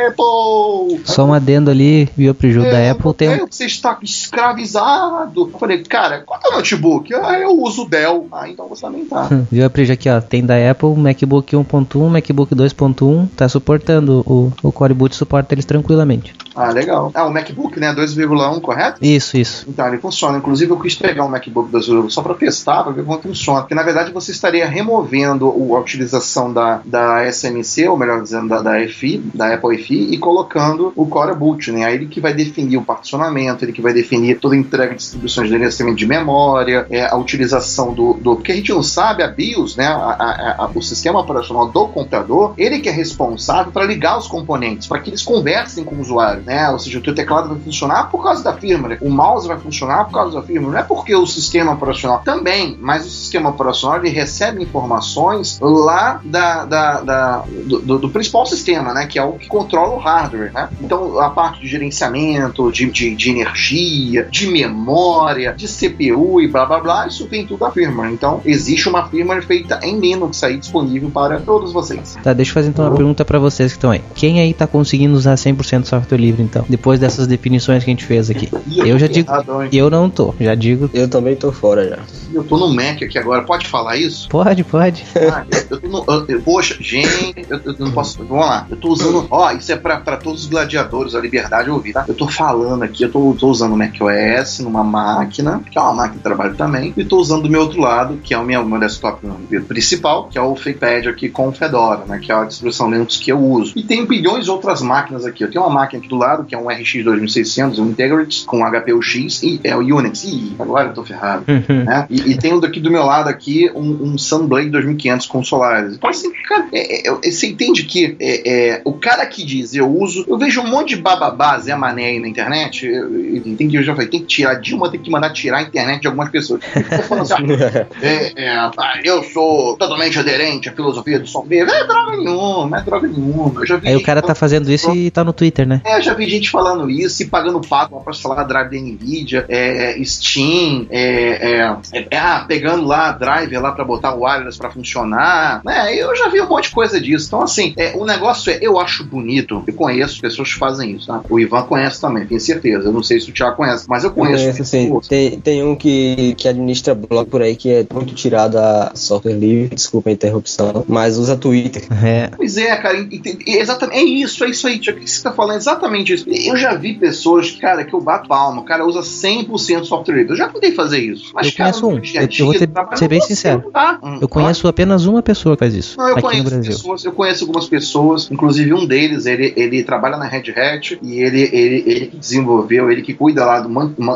Apple. Só um adendo ali, viu, pro jogo da É, Apple tem um- Você está escravizado. Eu falei, cara, qual é o notebook? Ah, eu uso Dell. Ah, então você também tá. Viu a Prija aqui, ó? Tem da Apple, MacBook 1.1, MacBook 2.1, tá suportando o, o Core Boot suporta eles tranquilamente. Ah, legal. Ah, o MacBook, né? 2,1, correto? Isso, isso. Então, ele funciona. Inclusive, eu quis pegar um MacBook 2,1 só para testar, para ver como funciona. Porque, na verdade, você estaria removendo a utilização da, da SMC, ou melhor dizendo, da, da FI, da Apple FI, e colocando o Core Boot, né? Aí ele que vai definir o particionamento, ele que vai definir toda a entrega de distribuições de gerenciamento de memória, é, a utilização do, do... Porque a gente não sabe, a BIOS, né? A- a- a- o sistema operacional do computador, ele que é responsável para ligar os componentes, para que eles conversem com o usuário, né? Ou seja, o teu teclado vai funcionar por causa da firmware, o mouse vai funcionar por causa da firmware, não é porque o sistema operacional também, mas o sistema operacional ele recebe informações lá da, da- da- do, do- principal sistema, né? Que é o que controla o hardware, né? Então a parte de gerenciamento, de, de, de energia, de memória, de CPU e blá blá blá, isso vem tudo da firmware. Então existe uma firmware feita em Linux aí disponível para todos vocês. Tá, deixa eu fazer então uma pergunta pra vocês que estão aí. Quem aí tá conseguindo usar 100% software livre então? Depois dessas definições que a gente fez aqui. Ih, Eu já digo, errado, eu não tô, já digo. Eu também tô fora já. Eu tô no Mac aqui agora, pode falar isso? Pode, pode. Ah, eu, eu tô no, eu- eu- poxa, gente, eu, eu não posso. Vamos lá. Eu tô usando. Ó, isso é pra, pra todos os gladiadores da liberdade ouvir, tá? Eu tô falando aqui, eu tô, tô usando o macOS numa máquina, que é uma máquina de trabalho também, e tô usando do meu outro lado, que é o meu, meu desktop principal, que é o ThinkPad aqui com o Fedora, né? Que é a distribuição Linux que eu uso. E tem bilhões de outras máquinas aqui. Eu tenho uma máquina aqui do lado, que é um RX 2600, um Integrity, com HPUX, e é o Unix. Ih, agora eu tô ferrado né? E, e tem daqui do meu lado aqui, um, um Sunblade 2500 com Solaris. Então, assim, cara, é, é, você entende que é, é, o cara que diz eu uso, eu vejo um monte de bababá, Zé Mané aí na internet, eu, eu, tem que, eu já falei, tem que tirar, Dilma tem que mandar tirar a internet de algumas pessoas. Eu falo assim, ah, é, eu sou totalmente aderente à filosofia do som livre. É droga nenhuma, não é droga nenhuma. Eu já vi Aí o cara tá fazendo isso e tá no Twitter, né? é, já já vi gente falando isso e pagando pago para instalar drive da Nvidia, é, é Steam, é, é, é, ah, pegando lá drive lá para botar o wireless para funcionar, né? Eu já vi um monte de coisa disso. Então, assim, é, o negócio é, eu acho bonito, eu conheço pessoas que fazem isso, tá? O Ivan conhece também, tenho certeza. Eu não sei se o Thiago conhece, mas eu conheço. Conheço sim. Tem, tem um que, que administra blog por aí que é muito tirado a software livre, desculpa a interrupção, mas usa Twitter. É. Pois é, cara, e, e, exatamente, é isso, é isso aí, Tiago, que você tá falando, exatamente isso. Eu já vi pessoas, cara, que eu bato palma, o cara usa 100% software livre. Eu já tentei fazer isso. Mas, eu cara, conheço um. no dia Eu, eu vou dia, ter, trabalho, ser bem sincero. tá? Hum, Eu conheço apenas uma pessoa que faz isso Não, eu aqui no conheço Brasil. pessoas, eu conheço algumas pessoas, inclusive um deles, ele, ele trabalha na Red Hat e ele, ele, ele que desenvolveu, ele que cuida lá do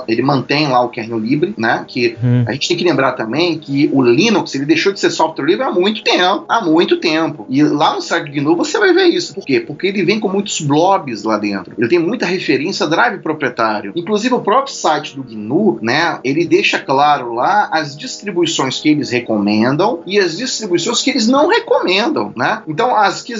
ele mantém lá o kernel livre, né? Que Hum. a gente tem que lembrar também que o Linux ele deixou de ser software livre há muito tempo, há muito tempo. E lá no site do GNU você vai ver isso. Por quê? Porque ele vem com muitos blobs lá dentro. Ele tem muita referência a drive proprietário. Inclusive o próprio site do GNU, né? Ele deixa claro lá as distribuições que eles recomendam e as distribuições que eles não recomendam, né? Então as que,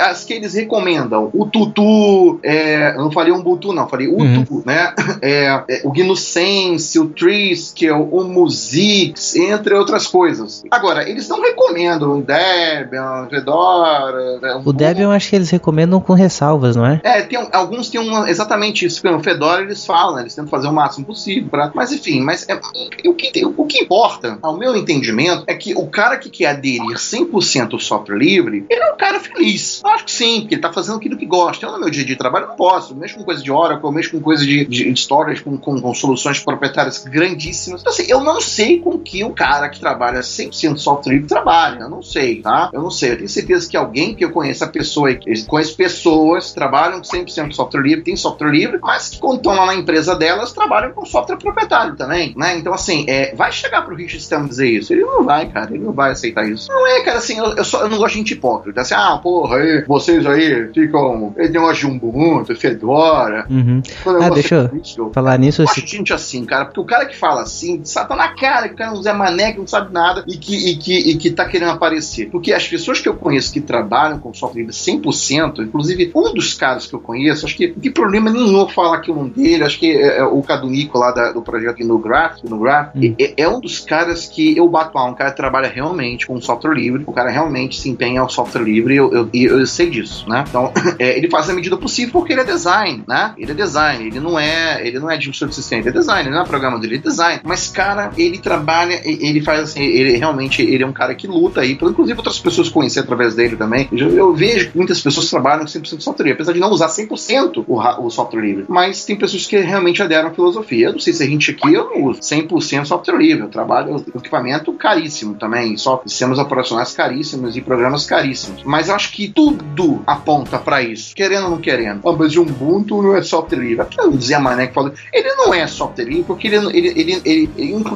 as que eles recomendam, o Tutu, é, eu não falei Ubuntu não, falei Utu, né? É, é, o GNU Sense, o Triskel, o Musix, entre outras coisas. Agora, eles não recomendam o Debian, Fedora... né, O Debian eu acho que eles recomendam com ressalvas, não é? é, tem, um- alguns têm uma, exatamente isso. No Fedora eles falam, eles tentam fazer o máximo possível. Pra, mas enfim, mas é, o, que, o que importa, ao meu entendimento, é que o cara que quer aderir 100% ao software livre, ele é um cara feliz. Eu acho que sim, porque ele tá fazendo aquilo que gosta. Eu no meu dia de trabalho não posso. Eu mexo com coisa de Oracle, eu mexo com coisa de, de, storage, com, com, com soluções proprietárias grandíssimas. Então, assim, eu não sei com que o cara que trabalha 100% software livre trabalha. Eu não sei, tá? Eu não sei. Eu tenho certeza que alguém que eu conheço, a pessoa, eu conheço pessoas que trabalham com 100% software livre, tem software livre, mas que quando estão lá na empresa delas, trabalham com software proprietário também, né? Então, assim, é, vai chegar pro Richard Stallman dizer isso? Ele não vai, cara. Ele não vai aceitar isso. Não é, cara, assim, eu, eu, só, eu não gosto de gente hipócrita. Assim, ah, porra, aí, vocês aí ficam... Ele tem negócio de Ubuntu, Fedora... Uhum. Ah, deixa eu político, Falar nisso, eu de gente assim, cara, porque o cara que fala assim, sabe, tá na cara, que o cara não Zé Mané, que não sabe nada e que, e, que, e que tá querendo aparecer. Porque as pessoas que eu conheço que trabalham com software livre 100%, inclusive um dos caras que eu conheço, acho que não tem problema nenhum eu falar o nome dele, acho que é, é o Cadu Nico lá da- do projeto no Graph, no Graph Hum. é, é um dos caras que eu bato lá, um cara que trabalha realmente com software livre, o cara realmente se empenha ao software livre e eu, eu, e eu sei disso, né? Então, é, ele faz a medida possível porque ele é design, né? Ele é design, ele não é, ele não é de sistema, ele é design, ele não é programador, ele é design. Mas, cara, ele trabalha, ele faz assim, ele realmente, ele é um cara que luta aí, inclusive outras pessoas conhecem através dele também. Eu, eu vejo que muitas pessoas trabalham com 100% de software livre, apesar de não usar 100% o, ra- o software livre. Mas tem pessoas que realmente aderam à filosofia. Eu não sei se a gente aqui, eu não uso 100% software livre, eu trabalho com equipamento caríssimo também, só sistemas operacionais caríssimos e programas caríssimos. Mas eu acho que tudo aponta para isso, querendo ou não querendo. Ah, mas o Ubuntu não é software livre. Aquele Zé Mané que falou, ele não é software livre porque ele, ele, ele, ele,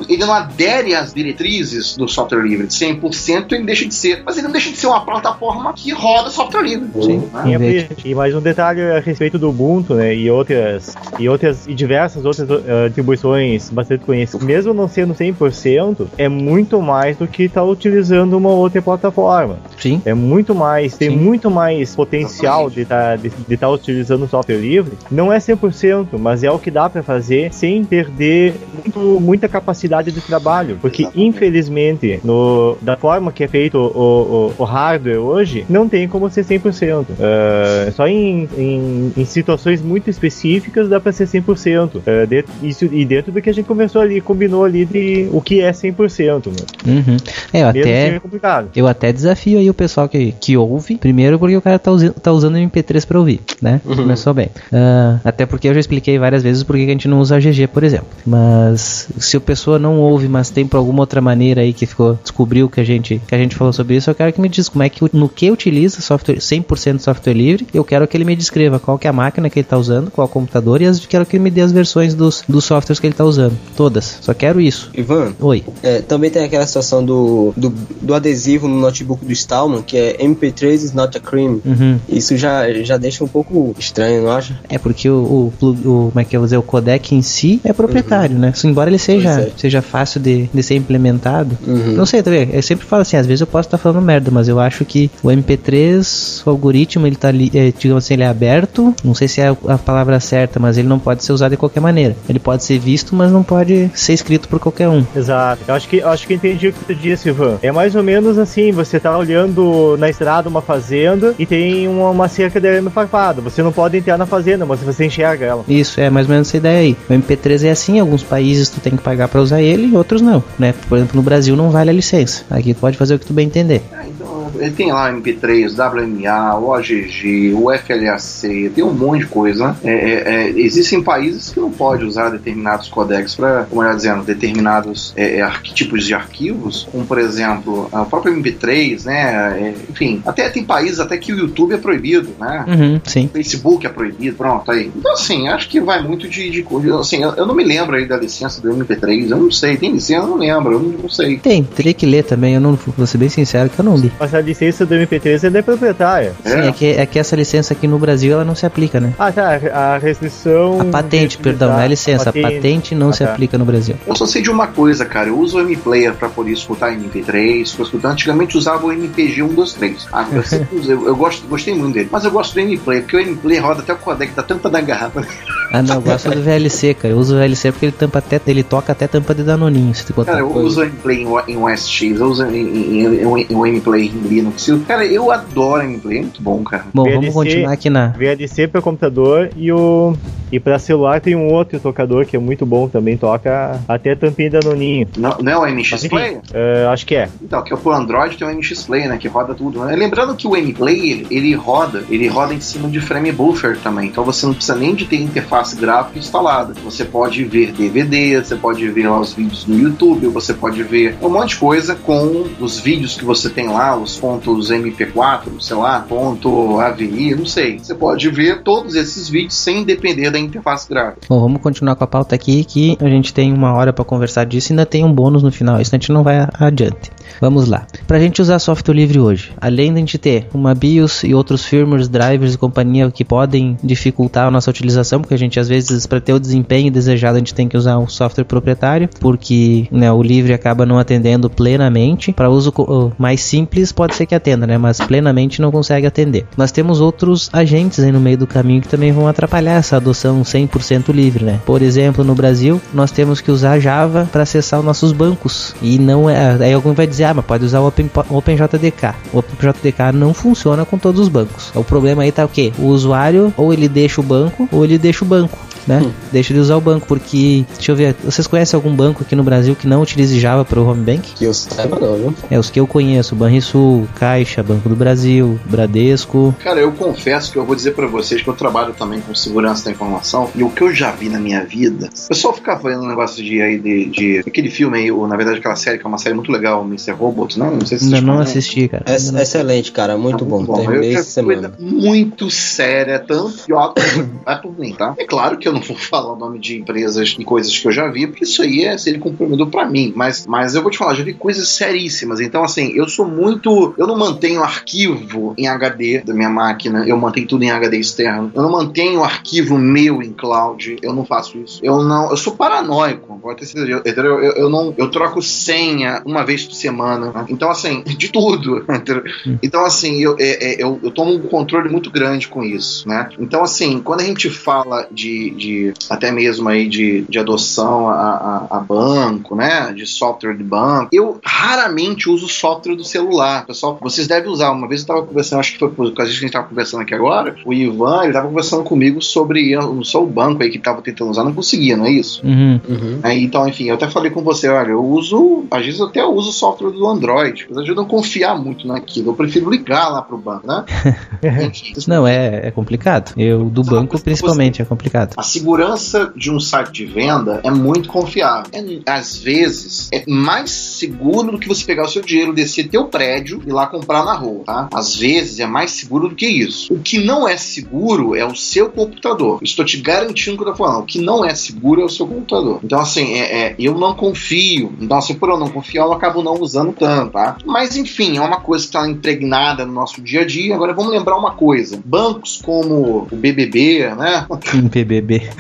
ele, não adere às diretrizes do software livre. 100% ele deixa de ser. Mas ele não deixa de ser uma plataforma que roda software livre. Sim. Né? E, e mais um detalhe a respeito do Ubuntu, né? E outras e outras e diversas outras uh, distribuições bastante conhecidas. Mesmo não sendo 100%, é muito mais do que estar utilizando uma outra plataforma. Sim. É muito mais, tem Sim. muito mais potencial de estar de, de tá utilizando software livre. Não é 100%, mas é o que dá para fazer sem perder muito- muita capacidade de trabalho. Porque, Exatamente. infelizmente, no, da forma que é feito o, o, o hardware hoje, não tem como ser 100%. Ah, só em, em, em situações muito específicas dá para ser 100%. Ah, dentro, isso, e dentro do que a gente conversou ali, combinou ali de o que é 100%. Né? Uhum. É, eu Mesmo assim até. é complicado. Eu até desafio aí o pessoal que, que ouve. Primeiro porque o cara tá, usi- tá usando MP3 pra ouvir, né? Começou bem. Ah, até porque eu já expliquei várias vezes porque que a gente não usa GG, por exemplo. Mas se a pessoa não ouve, mas tem por alguma outra maneira aí que ficou descobriu que a gente que a gente falou sobre isso, eu quero que me diz como é que no que utiliza software 100% de software livre. Eu quero que ele me descreva qual que é a máquina que ele tá usando, qual computador e as, quero que ele me dê as versões dos, dos softwares que ele tá usando. Todas. Só quero isso. Ivan, Oi. é, também tem aquela situação do, do, do adesivo no notebook do Stallman, que é MP3 is not a crime. Uhum. Isso já, já deixa um pouco estranho, não acha? É porque o, o, o- como é que eu vou dizer, o codec em si é proprietário, né? Se- Embora ele seja, é. seja fácil de, de ser implementado. Uhum. Não sei, tá vendo? Eu sempre falo assim, às vezes eu posso estar falando merda, mas eu acho que o MP3, o algoritmo, ele tá ali, é, digamos assim, ele é aberto não sei se é a palavra certa, mas ele não pode ser usado de qualquer maneira. Ele pode ser visto, mas não pode ser escrito por qualquer um. Exato. Eu acho que, eu acho que entendi o que tu disse, Ivan. É mais ou menos assim, você tá olhando na estrada uma fazenda e tem uma, uma cerca de arame farpado. Você não pode entrar na fazenda, mas você enxerga ela. Isso, é mais ou menos essa ideia aí. O MP3 é assim, em alguns países tu tem que pagar para usar ele, em outros não, né? Por exemplo, no Brasil não vale a licença. Aqui tu pode fazer o que tu bem entender. Ele tem lá o MP3, WMA, o OGG, o FLAC, tem um monte de coisa, né? É, é, é, existem países que não pode usar determinados codecs para, como eu ia dizendo, determinados é, é tipos de arquivos, como por exemplo, o próprio MP3, né? É, enfim, até tem países até que o YouTube é proibido, né? Uhum, sim. O Facebook é proibido, pronto, aí. Então, assim, acho que vai muito de, de assim, eu, eu, não me lembro aí da licença do MP3, eu não sei, tem licença, eu não lembro, eu não, não sei. Tem, teria que ler também, eu não vou ser bem sincero que eu não li. Mas a licença do MP3 é proprietária. Sim, é. é. que, é que essa licença aqui no Brasil ela não se aplica, né? Ah, tá, a restrição... A patente, perdão, não é licença, a patente, a patente não ah, se tá. aplica no Brasil. Eu só sei de uma coisa, cara, eu uso o MPlayer pra poder escutar MP3, pra escutar, antigamente usava o MPG 123. Ah, eu, eu, eu gosto, gostei muito dele, mas eu gosto do MPlayer, porque o MPlayer roda até o codec da tampa da garrafa. Ah, não, eu gosto do VLC, cara. Eu uso o VLC porque ele tampa até, ele toca até tampa de danoninho, se tu botar Cara, eu coisa. uso o gameplay em, em OSX, eu uso em, em, em, em gameplay em Linux. Cara, eu adoro gameplay, é muito bom, cara. Bom, VLC, vamos continuar aqui na VLC para computador e o e para celular tem um outro tocador que é muito bom também, toca até tampinha danoninho. Não, não é o MX Play? Uh, acho que é. Então, que é pro Android tem o MX Play, né, que roda tudo. Né? Lembrando que o MPlay, ele, ele roda, ele roda em cima de frame buffer também, então você não precisa nem de ter interface gráfica instalada. Você pode ver DVD, você pode ver lá os vídeos no YouTube, você pode ver um monte de coisa com os vídeos que você tem lá, os pontos MP4, sei lá, ponto AVI, não sei. Você pode ver todos esses vídeos sem depender da interface gráfica. Bom, vamos continuar com a pauta aqui que a gente tem uma hora para conversar disso e ainda tem um bônus no final, isso a gente não vai adiante. Vamos lá. Para a gente usar software livre hoje, além de a gente ter uma BIOS e outros firmwares, drivers e companhia que podem dificultar a nossa utilização, porque a gente às vezes para ter o desempenho desejado a gente tem que usar um software proprietário, porque né, o livre acaba não atendendo plenamente. Para uso mais simples pode ser que atenda, né, mas plenamente não consegue atender. Nós temos outros agentes aí no meio do caminho que também vão atrapalhar essa adoção 100% livre, né? Por exemplo, no Brasil nós temos que usar Java para acessar os nossos bancos e não é. Aí algum vai dizer, ah, mas pode usar o Open, OpenJDK. O OpenJDK não funciona com todos os bancos. O problema aí tá o quê? O usuário ou ele deixa o banco ou ele deixa o banco né? Hum. Deixa de usar o banco, porque, deixa eu ver, vocês conhecem algum banco aqui no Brasil que não utilize Java para o home bank? Que eu saiba não, viu? É, os que eu conheço, Banrisul, Caixa, Banco do Brasil, Bradesco. Cara, eu confesso que eu vou dizer para vocês que eu trabalho também com segurança da informação, e o que eu já vi na minha vida, o pessoal ficava fazendo um negócio de aí, de, de, aquele filme aí, ou na verdade aquela série, que é uma série muito legal, Mr. Robot, não? Não sei se vocês Não, não assisti, cara. É, excelente, cara, muito, ah, muito bom. bom. Terminei essa semana. Muito séria, tanto que, ó, é por mim, tá? É claro que eu não vou falar o nome de empresas e coisas que eu já vi, porque isso aí é ser comprometedor para mim. Mas, mas eu vou te falar, já vi coisas seríssimas. Então, assim, eu sou muito. Eu não mantenho arquivo em HD da minha máquina, eu mantenho tudo em HD externo. Eu não mantenho arquivo meu em cloud, eu não faço isso. Eu não. Eu sou paranoico, pode ter certeza. Eu, eu, eu, não. Eu troco senha uma vez por semana. Né? Então, assim, de tudo. Hum. Então, assim, eu, é, é, eu, eu tomo um controle muito grande com isso, né? Então, assim, quando a gente fala de, de até mesmo aí de, de adoção a, a, a, banco, né? De software de banco. Eu raramente uso software do celular. Pessoal, vocês devem usar. Uma vez eu estava conversando, acho que foi por causa disso que a gente estava conversando aqui agora. O Ivan, ele estava conversando comigo sobre só o banco aí que estava tentando usar, não conseguia, não é isso? Uhum. Uhum. É, então, enfim, eu até falei com você, olha, eu uso, às vezes eu até uso software do Android, mas eu não confiar muito naquilo. Eu prefiro ligar lá pro banco, né? não, é, é complicado. Eu, do banco, principalmente, é complicado. Segurança de um site de venda é muito confiável. É, às vezes, é mais seguro do que você pegar o seu dinheiro, descer teu prédio e lá comprar na rua, tá? Às vezes é mais seguro do que isso. O que não é seguro é o seu computador. Estou te garantindo que eu tô falando. O que não é seguro é o seu computador. Então, assim, é, é, eu não confio. Então, assim, por eu não confiar, eu acabo não usando tanto, tá? Mas, enfim, é uma coisa que está impregnada no nosso dia a dia. Agora, vamos lembrar uma coisa. Bancos como o BBB, né? BBB.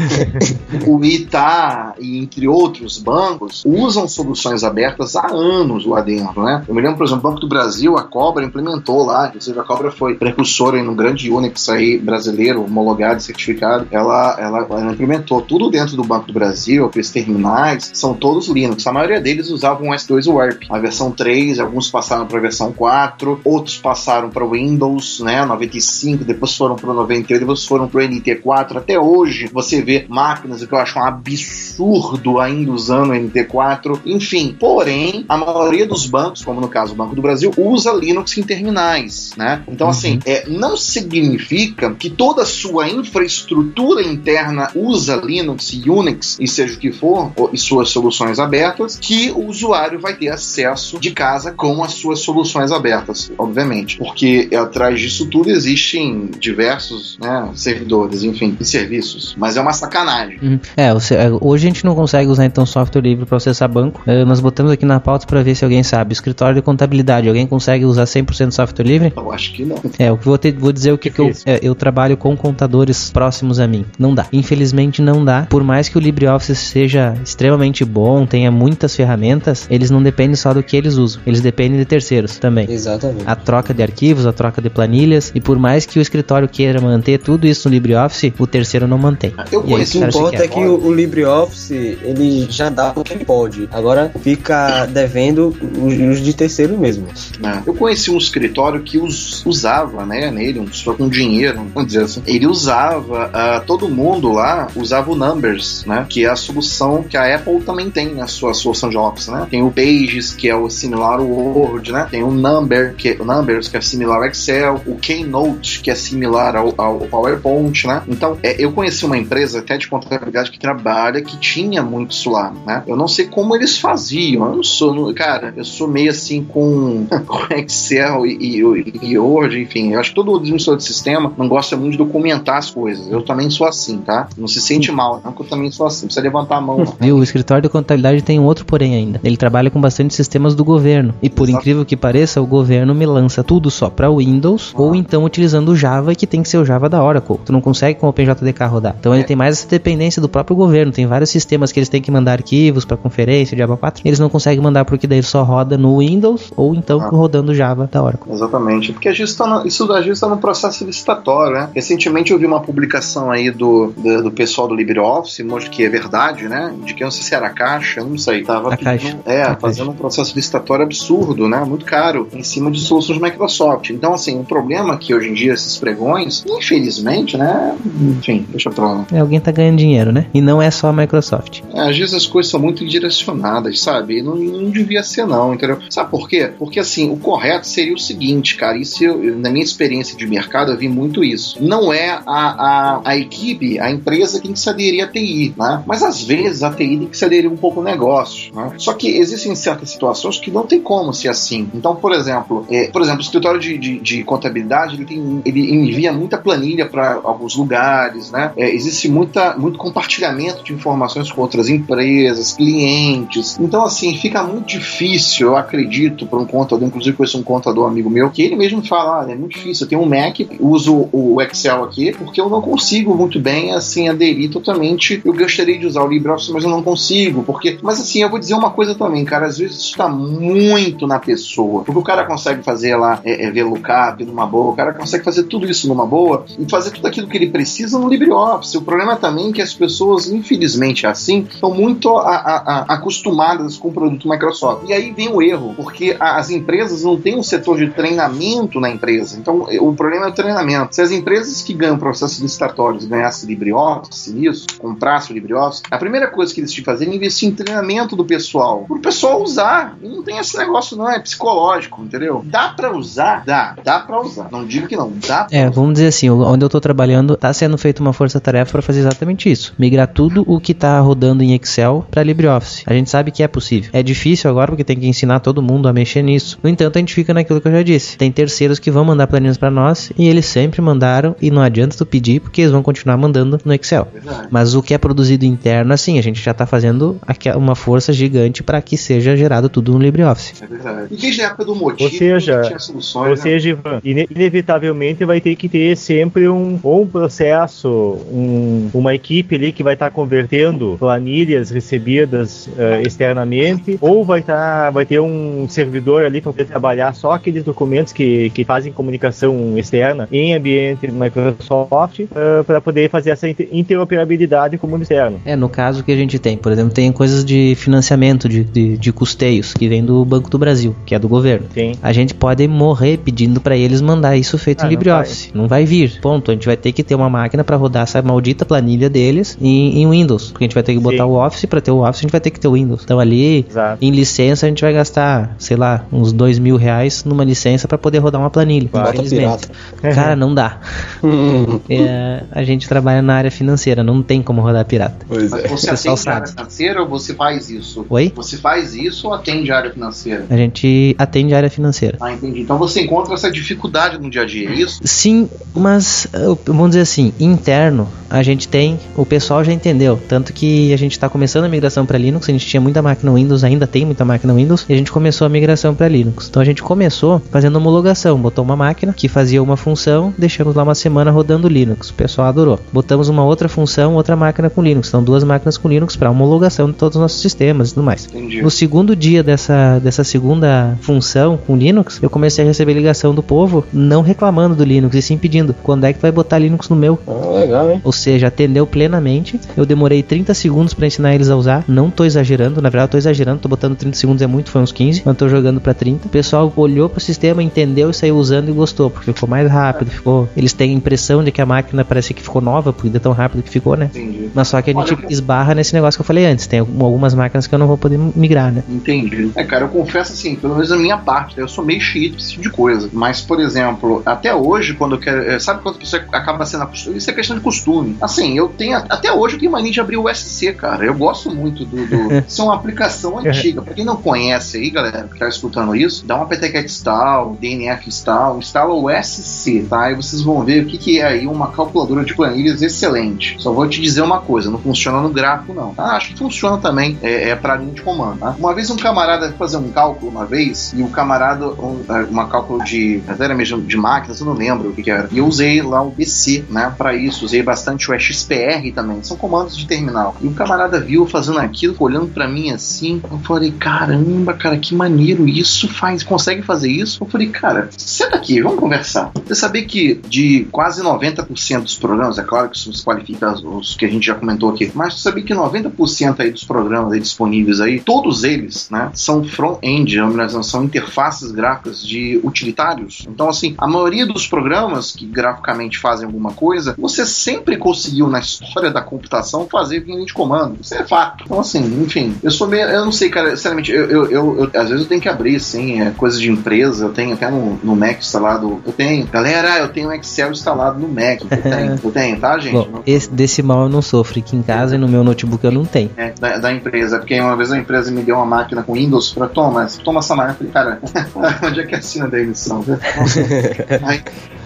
o Ita e entre outros bancos usam soluções abertas há anos lá dentro, né? Eu me lembro, por exemplo, Banco do Brasil, a Cobra implementou lá, inclusive a Cobra foi precursora em um grande Unix aí brasileiro, homologado, certificado. Ela, ela, ela implementou tudo dentro do Banco do Brasil, aqueles terminais, são todos Linux. A maioria deles usavam o S2 Warp, a versão 3, alguns passaram para a versão 4, outros passaram para o Windows, né, 95, depois foram para o 98, depois foram para o NT4. Até hoje você vê máquinas que eu acho um absurdo ainda usando o NT4. Enfim, porém, a maioria dos bancos, como no caso o Banco do Brasil, usa Linux em terminais, né? Então, uhum. assim, é, não significa que toda a sua infraestrutura interna usa Linux e Unix, e seja o que for, e suas soluções abertas, que o usuário vai ter acesso de casa com as suas soluções abertas, obviamente. Porque atrás disso tudo existem diversos né, servidores, enfim, e serviços. Mas é uma sacanagem. Uhum. É, hoje a gente não consegue usar então software livre para acessar banco. É, nós botamos aqui na pauta para ver se alguém sabe. Escritório de contabilidade, alguém consegue usar 100% software livre? Eu acho que não. É, eu vou, ter, vou dizer o que, que eu, é, eu trabalho com contadores próximos a mim. Não dá. Infelizmente não dá. Por mais que o LibreOffice seja extremamente bom, tenha muitas ferramentas, eles não dependem só do que eles usam. Eles dependem de terceiros também. Exatamente. A troca de arquivos, a troca de planilhas. E por mais que o escritório queira manter tudo isso no LibreOffice, o terceiro não mantém. Eu e aí, o que importa é que o, o LibreOffice ele já dá o que ele pode. Agora fica devendo os, os de terceiro mesmo. É. Eu conheci um escritório que us, usava, né, nele, um pessoa com dinheiro, vamos dizer assim. Ele usava, uh, todo mundo lá usava o Numbers, né, que é a solução que a Apple também tem na sua solução de Office, né. Tem o Pages, que é o similar ao Word, né. Tem o Number, que o Numbers, que é similar ao Excel, o Keynote, que é similar ao, ao PowerPoint, né. Então, é, eu conheci uma empresa até de contabilidade que trabalha que tinha muito isso lá, né. Eu não sei como eles faziam, eu não sou, cara, eu sou meio assim com, com Excel e, e, e Word, enfim, eu acho que todo administrador de sistema não gosta muito de documentar as coisas. Eu também sou assim, tá? Não se sente mal, não, que eu também sou assim. Precisa levantar a mão. Viu? O escritório de contabilidade tem um outro porém ainda. Ele trabalha com bastante sistemas do governo. E por Exato. incrível que pareça, o governo me lança tudo só para Windows ah. ou então utilizando o Java, que tem que ser o Java da Oracle. Tu não consegue com o OpenJDK rodar. Então é. ele tem mais essa dependência do próprio governo. Tem vários sistemas que eles têm que mandar arquivos para conferência, Java 4. Eles não conseguem mandar porque daí só roda no Windows ou então ah. rodando Java da Oracle. Exatamente. Porque a gente tá no, isso a gente está no processo licitatório, né? Recentemente eu vi uma publicação aí do, do, do pessoal do LibreOffice, que é verdade, né? De que eu não sei se era a Caixa, não sei. Tava a Caixa. É, a fazendo caixa. um processo licitatório absurdo, né? Muito caro, em cima de soluções Microsoft. Então, assim, o problema é que hoje em dia esses pregões, infelizmente, né? Enfim, deixa pra lá. É, alguém tá ganhando dinheiro, né? E não é só a Microsoft. É, às vezes as coisas são muito direcionadas, sabe? Não, não devia ser, não, entendeu? Sabe por quê? Porque, assim, o correto seria o seguinte, cara, isso eu, na minha experiência de mercado eu vi muito isso. Não é a, a, a equipe, a empresa que tem que se aderir à TI, né? Mas às vezes a TI tem que se aderir um pouco ao negócio, né? Só que existem certas situações que não tem como ser assim. Então, por exemplo, é, por exemplo, o escritório de, de, de, contabilidade ele, tem, ele envia muita planilha para alguns lugares, né? É, existe muita, muito compartilhamento de informações com outras empresas, clientes. Então, assim, fica muito difícil, eu acredito, para um contador, inclusive conheço um contador amigo meu, que ele mesmo fala, ah, é muito difícil, eu tenho um Mac, uso o Excel aqui, porque eu não consigo muito bem, assim, aderir totalmente. Eu gostaria de usar o LibreOffice, mas eu não consigo, porque... Mas, assim, eu vou dizer uma coisa também, cara, às vezes isso está muito na pessoa, porque o cara consegue fazer lá, é, é VLOOKUP numa boa, o cara consegue fazer tudo isso numa boa e fazer tudo aquilo que ele precisa no LibreOffice. O problema também é que as pessoas, infelizmente, assim, estão muito a, a, a, acostumadas com o produto Microsoft. E aí vem o erro, porque as empresas não têm um setor de treinamento na empresa. Então, o problema é o treinamento. Se as empresas que ganham processos licitatórios ganhassem LibreOffice nisso, comprassem o LibreOffice, a primeira coisa que eles tinham que fazer é investir em treinamento do pessoal. Para o pessoal usar. E não tem esse negócio, não. É psicológico, entendeu? Dá para usar? Dá. Dá para usar. Não digo que não. Dá É, usar. vamos dizer assim, onde eu estou trabalhando, está sendo feita uma força-tarefa para fazer exatamente isso. Migrar tudo o que está rodando em Excel para LibreOffice. A gente sabe que é possível. É difícil agora porque tem que ensinar todo mundo a mexer nisso. No entanto, a gente fica naquilo que eu já disse. Tem terceiros que vão mandar planilhas para nós e eles sempre mandaram e não adianta tu pedir porque eles vão continuar mandando no Excel. Verdade. Mas o que é produzido interno, assim, a gente já está fazendo uma força gigante para que seja gerado tudo no LibreOffice. É verdade. E desde a época do motivo, ou seja, soluções, ou né? seja, ine inevitavelmente vai ter que ter sempre um, ou um processo, um, uma equipe ali que vai estar tá convertendo planilhas recebidas uh, externamente, ou vai, tá, vai ter um servidor ali para poder trabalhar só aqueles documentos que, que fazem comunicação externa em ambiente Microsoft uh, para poder fazer essa interoperabilidade com o mundo externo. É, no caso que a gente tem, por exemplo, tem coisas de financiamento de, de, de custeios que vem do Banco do Brasil, que é do governo. Sim. A gente pode morrer pedindo para eles mandar isso feito ah, em LibreOffice. Não, não, vai vir. Ponto. A gente vai ter que ter uma máquina para rodar essa maldita planilha deles em, em, Windows. Porque a gente vai ter que botar Sim. o Office, para ter o Office a gente vai ter que ter o Windows. Então ali, Exato. em licença, a gente vai gastar, sei lá, uns dois mil reais numa licença para poder rodar uma planilha. Bota pirata. Cara, não dá. é, a gente trabalha na área financeira, não tem como rodar pirata. Pois é. Mas você atende a área financeira ou você faz isso? Oi? Você faz isso ou atende a área financeira? A gente atende a área financeira. Ah, entendi. Então você encontra essa dificuldade no dia a dia, é isso? Sim, mas vamos dizer assim, interno, a gente tem, o pessoal já entendeu, tanto que a gente está começando a migração para Linux, a gente tinha muita máquina Windows, ainda tem muita máquina Windows, e a gente começou a migração para Linux. Então a gente começou fazendo homologação, botou uma máquina que fazia uma função, deixamos lá uma semana rodando Linux, o pessoal adorou. Botamos uma outra função, outra máquina com Linux, então duas máquinas com Linux para homologação de todos os nossos sistemas e tudo mais. Entendi. No segundo dia dessa, dessa segunda função com Linux, eu comecei a receber ligação do povo não reclamando do Linux e sim pedindo quando é que vai botar Linux no meu. Ah, legal, hein? Ou seja, atendeu plenamente. Eu demorei 30 segundos para ensinar eles a usar. Não tô exagerando, na verdade eu tô exagerando, tô botando 30 segundos é muito, foi uns 15, mas tô jogando para 30. O pessoal olhou pro sistema, entendeu e saiu usando e gostou, porque ficou mais rápido, ficou. Eles têm a impressão de que a máquina parece que ficou nova, porque é tão rápido que ficou, né? Entendi. Mas só que a gente Olha, esbarra nesse negócio que eu falei antes. Tem algumas máquinas que eu não vou poder migrar, né? Entendi. É, cara, eu confesso assim, pelo menos a minha parte, eu sou meio esse tipo de coisa. Mas, por exemplo, até hoje, quando eu quero. Eh, sabe quando a pessoa acaba sendo acostumada? Isso é questão de costume. Assim, eu tenho. Até hoje eu tenho mania de abrir o SC, cara. Eu gosto muito do. do isso é uma aplicação antiga. Pra quem não conhece aí, galera, que tá escutando isso, dá uma PTCat install, DNF install, instala o SC, tá? E vocês vão ver o que, que é aí uma calculadora de planilhas excelente. Só vou te dizer uma coisa, não funciona no gráfico, não. Ah, acho que funciona também, é, é pra linha de comando, tá? Uma vez um camarada fazer um cálculo uma vez, e o camarada, um, é, uma cálculo de, era mesmo de máquinas, eu não lembro o que, que era. E eu usei lá o BC, né, para isso. Usei bastante o XPR também. São comandos de terminal. E o camarada viu fazendo aquilo, olhando para mim assim. Eu falei, caramba, cara, que maneiro isso faz. Consegue fazer isso? Eu falei, cara, senta aqui, vamos conversar. Você sabia que de quase 90% dos programas, é claro que isso se qualifica os que a gente já comentou aqui, mas você sabia que 90% aí dos programas aí disponíveis aí, todos eles, né, são front-end, são interfaces gráficas de utilitários. Então, assim, a maioria dos programas que graficamente fazem alguma coisa, você sempre conseguiu na história da computação fazer linha de comando. Isso é fato. Então, assim, enfim, eu sou meio. Eu não sei, cara, sinceramente, eu, eu, eu, eu às vezes eu tenho que abrir, assim, é, coisas de empresa, eu tenho até no, no Mac instalado. Eu tenho, galera, eu tenho Excel instalado no Mac. Eu tenho, eu tenho tá, gente? Bom, esse, desse mal eu não sofro. Aqui em casa e no meu notebook eu não tenho. É, da, da, empresa, porque uma vez a empresa me deu uma máquina com Windows pra tomar, toma essa máquina. Eu falei, cara, onde é que assina da emissão? Aí,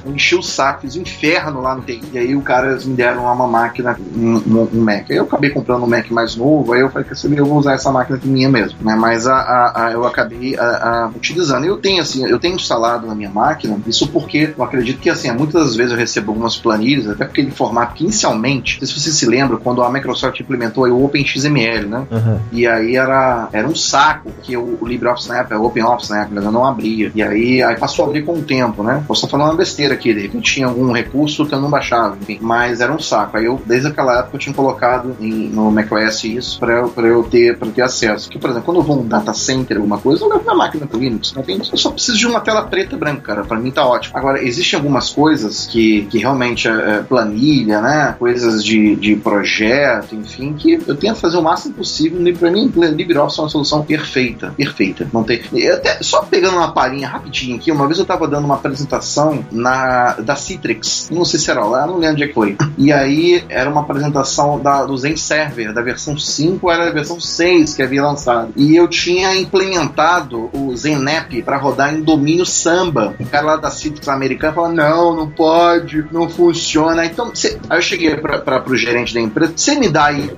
enchi o saco, fiz um inferno lá no TI. E aí o cara me deram uma máquina, um, um, Mac. Aí eu acabei comprando um Mac mais novo, aí eu falei que eu vou usar essa máquina aqui minha mesmo, né? Mas a, a, a eu acabei a, utilizando. Eu tenho assim, eu tenho instalado na minha máquina, isso porque eu acredito que assim, muitas vezes eu recebo algumas planilhas, até porque ele formato que inicialmente, não sei se você se lembra, quando a Microsoft implementou o OpenXML, né? Uhum. E aí era, era um saco, que o, o LibreOffice na época, o OpenOffice na época, não abria. E aí, aí passou a abrir com o tempo, né? Posso estar falando uma besteira aqui, de repente tinha algum recurso que eu não baixava, enfim, mas era um saco. Aí eu, desde aquela época, eu tinha colocado em, no macOS isso para eu, pra eu, ter, pra ter acesso. Que, por exemplo, quando eu vou um data center, alguma coisa, eu levo minha máquina pro Linux. Eu só preciso de uma tela preta e branca, cara. Pra mim tá ótimo. Agora, existem algumas coisas que, que realmente é, é planilha, né? Coisas de, de projeto, enfim, que eu tento fazer o máximo possível. Pra mim, LibreOffice é uma solução perfeita. Perfeita. Não tem. Até, só pegando uma palhinha rapidinho aqui, uma vez eu tava dando uma apresentação na, da Citrix. Não sei se era lá, não lembro onde é que foi. E aí era uma apresentação da, do Zen Server, da versão 5, era a versão 6 que havia lançado. E eu tinha implementado o ZenApp para rodar em domínio Samba. O cara lá da Citrix americana falou: não, não pode, não funciona. Então, cê... aí eu cheguei para o gerente da empresa: você me dá aí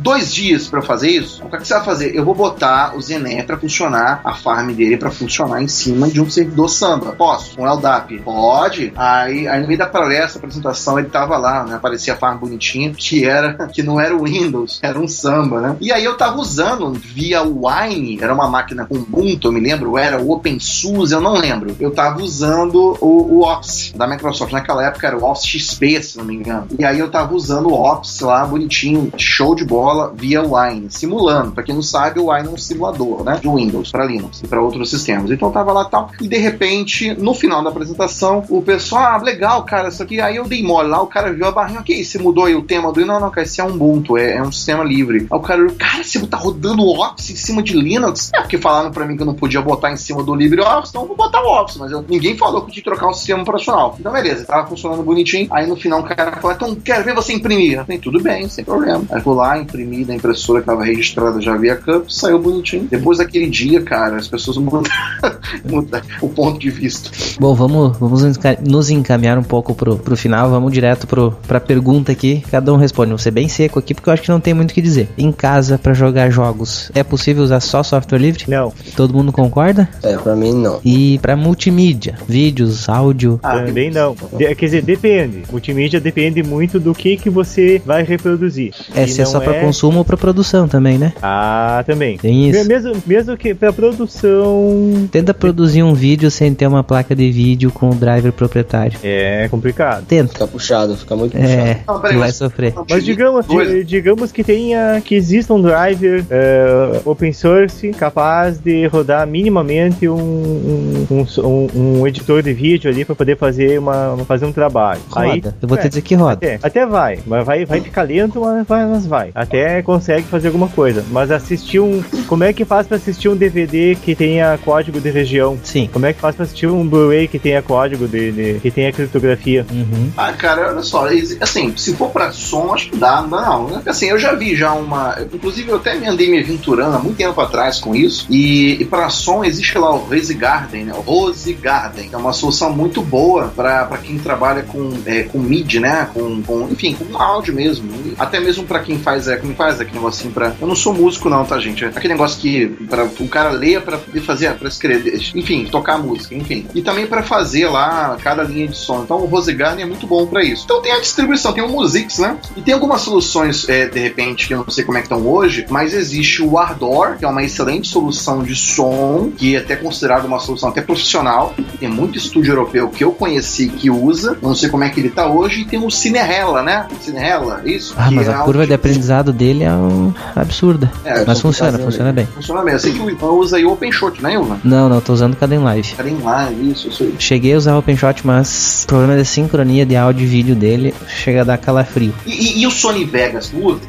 dois dias eu fazer isso. O que você vai fazer? Eu vou botar o Zené pra funcionar, a farm dele pra funcionar em cima de um servidor samba. Posso? Com o LDAP? Pode. Aí, aí no meio da palestra, apresentação, ele tava lá, né? Aparecia a farm bonitinha, que era, que não era o Windows, era um samba, né? E aí eu tava usando via Wine, era uma máquina com Ubuntu, eu me lembro, era o OpenSUSE, eu não lembro. Eu tava usando o, o Office da Microsoft. Naquela época era o Office XP, se não me engano. E aí eu tava usando o Office lá, bonitinho, show de bola, via Wine, simulando. Pra quem não sabe, o Wine é um simulador, né? De Windows para Linux e para outros sistemas. Então eu tava lá tal, e de repente, no final da apresentação, o pessoal, ah, legal, cara, isso aqui. Aí eu dei mole lá, o cara viu a barrinha, ok, você mudou aí o tema do. Não, não, cara, esse é um Ubuntu, é, é um sistema livre. Aí o cara, cara, você tá rodando o Office cima de Linux? É porque falaram pra mim que eu não podia botar em cima do LibreOffice, então eu vou botar o Office, mas eu, ninguém falou que tinha que trocar um sistema operacional. Então, beleza, tava funcionando bonitinho. Aí no final o cara falou, então quero ver você imprimir. Eu falei, tudo bem, sem problema. Aí fui lá, imprimi da impressora que tava registrada já via Cup, saiu bonitinho. Depois daquele dia, cara, as pessoas mudaram, mudaram o ponto de vista. Bom, vamos, vamos nos encaminhar um pouco pro, pro final, vamos direto pro, pra pergunta aqui. Cada um responde. Vou ser bem seco aqui, porque eu acho que não tem muito o que dizer. Em casa, para jogar jogos, é possível usar só software livre? Não. Todo mundo concorda? É, pra mim não. E para multimídia, vídeos, áudio. Ah, também não. De, quer dizer, depende. Multimídia depende muito do que, que você vai reproduzir. É, se é só para consumo ou para produção também, né? Ah, também. Tem isso. Mesmo, mesmo que para produção. Tenta produzir um vídeo sem ter uma placa de vídeo com o driver proprietário. É complicado. Tenta. Fica puxado, fica muito puxado. É, não, tu vai sofrer. Mas digamos, digamos que tenha que exista um driver uh, open source capaz de rodar minimamente um, um, um, um editor de vídeo ali para poder fazer, uma, fazer um trabalho. Roda. Aí, eu vou é, te dizer que roda. Até, até vai, mas vai, vai ficar lento, mas vai, mas vai. Até consegue fazer alguma coisa. Mas assistir um. Como é que faz para assistir um DVD que tenha código de região? Sim. Como é que faz para assistir um Blu-ray que tenha código de, de, que tenha criptografia? Uhum. Ah, cara, olha só, assim, se for para som, acho que dá, não não. Né? Assim, eu já vi já uma. Inclusive, eu até me andei me aventurando muito tempo atrás com isso. E, e para som existe lá o Rose Garden, né? O Rose Garden, é uma solução muito boa para quem trabalha com, é, com MIDI, né? Com, com, enfim, com áudio mesmo. Até mesmo para quem faz, é, como faz aquele negocinho para. Eu não sou músico, não, tá, gente? É aquele negócio que para o cara leia para poder fazer, para escrever, enfim, tocar música, enfim. E também para fazer lá cada linha de som. Então o Rose Garden é muito bom para isso. Então tem a distribuição, tem o Musix, né? E tem algumas soluções, é, de repente, que eu não sei como é que estão hoje, mas existe o Ardor, que é uma excelente solução de som, que é até considerado uma solução até profissional. Tem muito estúdio europeu que eu conheci que usa, não sei como é que ele tá hoje, e tem o Cinerella, né? Cinerella, isso? Ah, mas é a curva de aprendizado dele é um... absurda. É, mas funciona, funciona bem. Funciona bem. Eu sei que o Ivan usa aí o OpenShot, né, Ivan? Não, não, tô usando Caden Live. Caden Live, isso, isso aí. Cheguei a usar o OpenShot, mas o problema da sincronia de áudio e vídeo dele chega a dar calafrio. E, e, e o Sony Vegas, usa?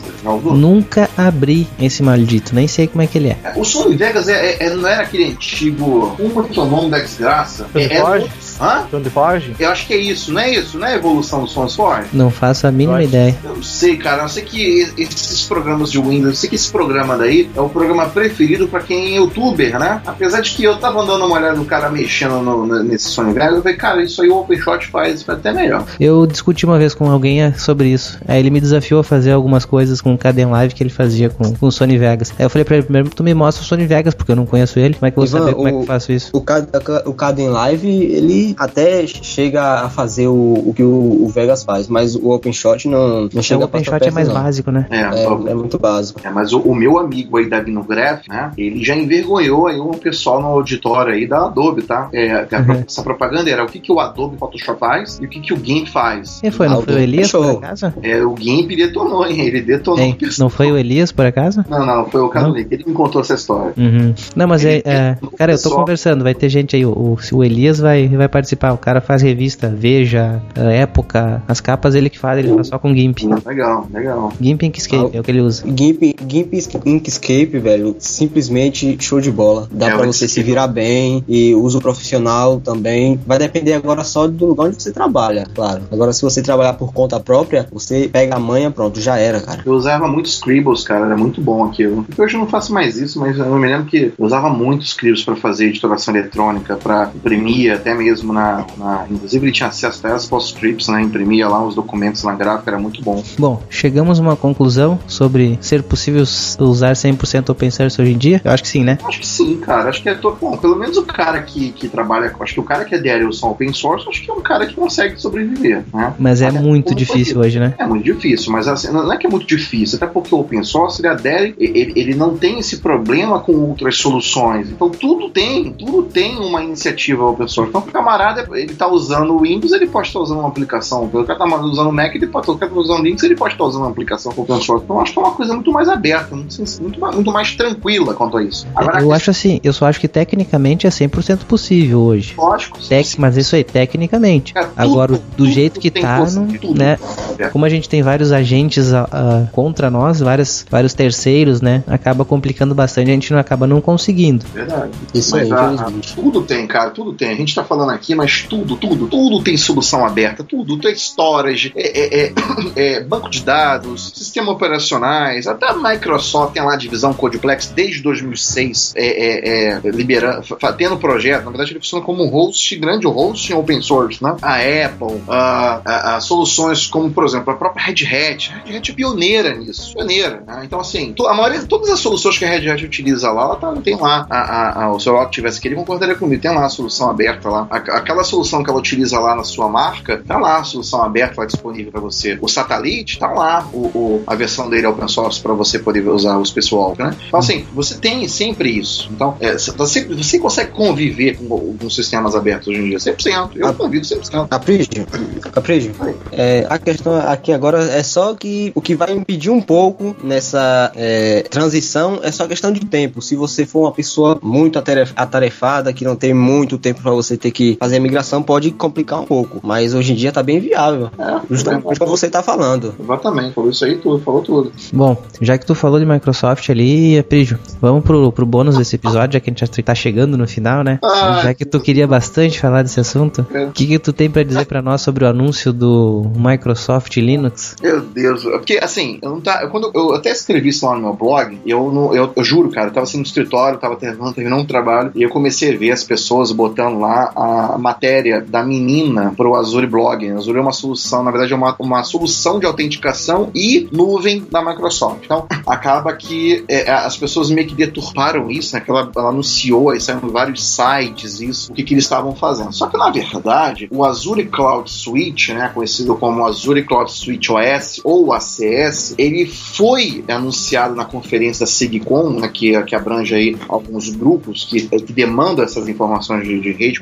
Nunca abri esse maldito, nem sei como é que ele é. O Sony Vegas é, é, não era aquele antigo. Como é que é o nome da desgraça? É, é, Hã? Forge? Eu acho que é isso, não é isso? Não é a evolução do SourceForge? Não faço a mínima eu ideia. Eu não sei, cara. Eu sei que esses programas de Windows, eu sei que esse programa daí é o programa preferido para quem é youtuber, né? Apesar de que eu tava dando uma olhada no cara mexendo no, nesse Sony Vegas, eu falei, cara, isso aí o OpenShot faz até melhor. Eu discuti uma vez com alguém é, sobre isso. Aí ele me desafiou a fazer algumas coisas com o Caden Live que ele fazia com, com o Sony Vegas. Aí eu falei pra ele, primeiro tu me mostra o Sony Vegas, porque eu não conheço ele. Como é que eu vou Ivan, saber como o, é que eu faço isso? O, o Caden Live, ele até chega a fazer o, o que o, o, Vegas faz, mas o OpenShot não, não chega é, o OpenShot é mais não. básico, né? É, é, é muito básico. É, mas o, o, meu amigo aí da Vinograph, né? Ele já envergonhou aí um pessoal no auditório aí da Adobe, tá? É, uhum. Essa propaganda era o que, que o Adobe Photoshop faz e o que, que o GIMP faz. Quem foi? Não Adobe. foi o Elias, por acaso? É, o GIMP detonou, hein? Ele detonou. Hein, não foi o Elias, por acaso? Não, não, foi o Carolina. Ele me contou essa história. Uhum. Não, mas ele, é, é cara, eu tô conversando, vai ter gente aí, o, o Elias vai, vai participar, o cara faz revista Veja, Época, as capas ele que faz, ele faz só com GIMP. Legal, legal. GIMP Inkscape ah, é o que ele usa. GIMP, GIMP Inkscape, velho, simplesmente show de bola. Dá é, pra você se virar bem e uso profissional também. Vai depender agora só do lugar onde você trabalha, claro. Agora, se você trabalhar por conta própria, você pega a manha, pronto, já era, cara. Eu usava muito Scribbles, cara, era muito bom aquilo. Hoje eu não faço mais isso, mas eu me lembro que eu usava muito Scribbles para fazer editoração eletrônica, para imprimir até mesmo na, na- Inclusive ele tinha acesso até às postscripts, né? Imprimia lá os documentos na gráfica, era muito bom. Bom, chegamos a uma conclusão sobre ser possível usar 100% open source hoje em dia? Eu acho que sim, né? Acho que sim, cara. Acho que é. to- Bom, pelo menos o cara que, que trabalha. Acho que o cara que adere ao open source, acho que é um cara que consegue sobreviver, né? Mas é Olha, muito difícil hoje, né? É muito difícil, mas assim, não é que é muito difícil, até porque o open source ele adere, ele, ele não tem esse problema com outras soluções. Então tudo tem, tudo tem uma iniciativa open source. Então o camarada, ele tá usando o Windows, ele pode estar usando uma aplicação. O cara tá usando o Mac, ele pode estar usando o Linux, ele pode estar usando uma aplicação open source. Então acho que é uma coisa muito mais aberta, muito, muito, mais- tranquila quanto a isso. Agora, eu acho assim, eu só acho que tecnicamente é 100% possível hoje. lógico, Tec, mas isso aí, tecnicamente. É, tudo- Agora, do tudo jeito que tá, não, tudo. né? É. Como a gente tem vários agentes ah, ah, contra nós, vários, vários terceiros, né? Acaba complicando bastante, a gente não acaba não conseguindo. Verdade. Isso Mas aí, a- tudo tem, cara, tudo tem. A gente tá falando mas tudo, tudo, tudo tem solução aberta. Tudo, tem storage, é, é- é- é banco de dados, sistema operacionais, até a Microsoft tem lá a divisão Codeplex desde 2006, é, é, é, liberando, tendo projeto. Na verdade, ele funciona como um host, grande host em open source, né? A Apple, a, a- a soluções como, por exemplo, a própria Red Hat. A Red Hat é pioneira nisso, pioneira. né? Então, assim, a maioria, todas as soluções que a Red Hat utiliza lá, ela tá, tem lá, a, a, a, o seu que tivesse aqui, ele concordaria comigo, tem lá a solução aberta lá. A- aquela solução que ela utiliza lá na sua marca, tá lá a solução aberta lá disponível para você. O satélite, tá lá o, o- a versão dele open source para você poder usar o pessoal, né? Então, assim, você tem sempre isso. Então, é, você, você consegue conviver com, com sistemas abertos hoje em dia, 100%. Eu Ah. convido 100%. Aprígio, Aprígio, é, a questão aqui agora é só que o que vai impedir um pouco nessa é, transição é só questão de tempo. Se você for uma pessoa muito ataref- atarefada, que não tem muito tempo para você ter que fazer a migração, pode complicar um pouco. Mas hoje em dia tá bem viável. É, Justamente como você tá falando. Exatamente, falou isso aí tudo, falou tudo. Bom, já que tu falou de Microsoft ali, Prígio, vamos pro, pro bônus desse episódio, já que a gente já tá chegando no final, né? Ah, já que tu queria bastante falar desse assunto, É. o que, que tu tem pra dizer pra nós sobre o anúncio do Microsoft Linux? Meu Deus, porque assim, eu não tá, eu- quando eu até escrevi isso lá no meu blog, eu, não, eu, eu juro, cara, eu tava assim no escritório, tava terminando, terminando um trabalho, e eu comecei a ver as pessoas botando lá a matéria da menina pro Azure Blog. Azure é uma solução, na verdade, é uma, uma solução de autenticação e nuvem da Microsoft. Então, acaba que é, as pessoas meio que deturparam isso, né? Ela, ela anunciou, aí saíram vários sites, isso, o que, que eles estavam fazendo. Só que, na verdade, o Azure Cloud Suite, né, conhecido como Azure Cloud Suite OS ou ACS, ele foi anunciado na conferência da SIGCOM, né, que, que abrange aí alguns grupos que, que demandam essas informações de, de rede,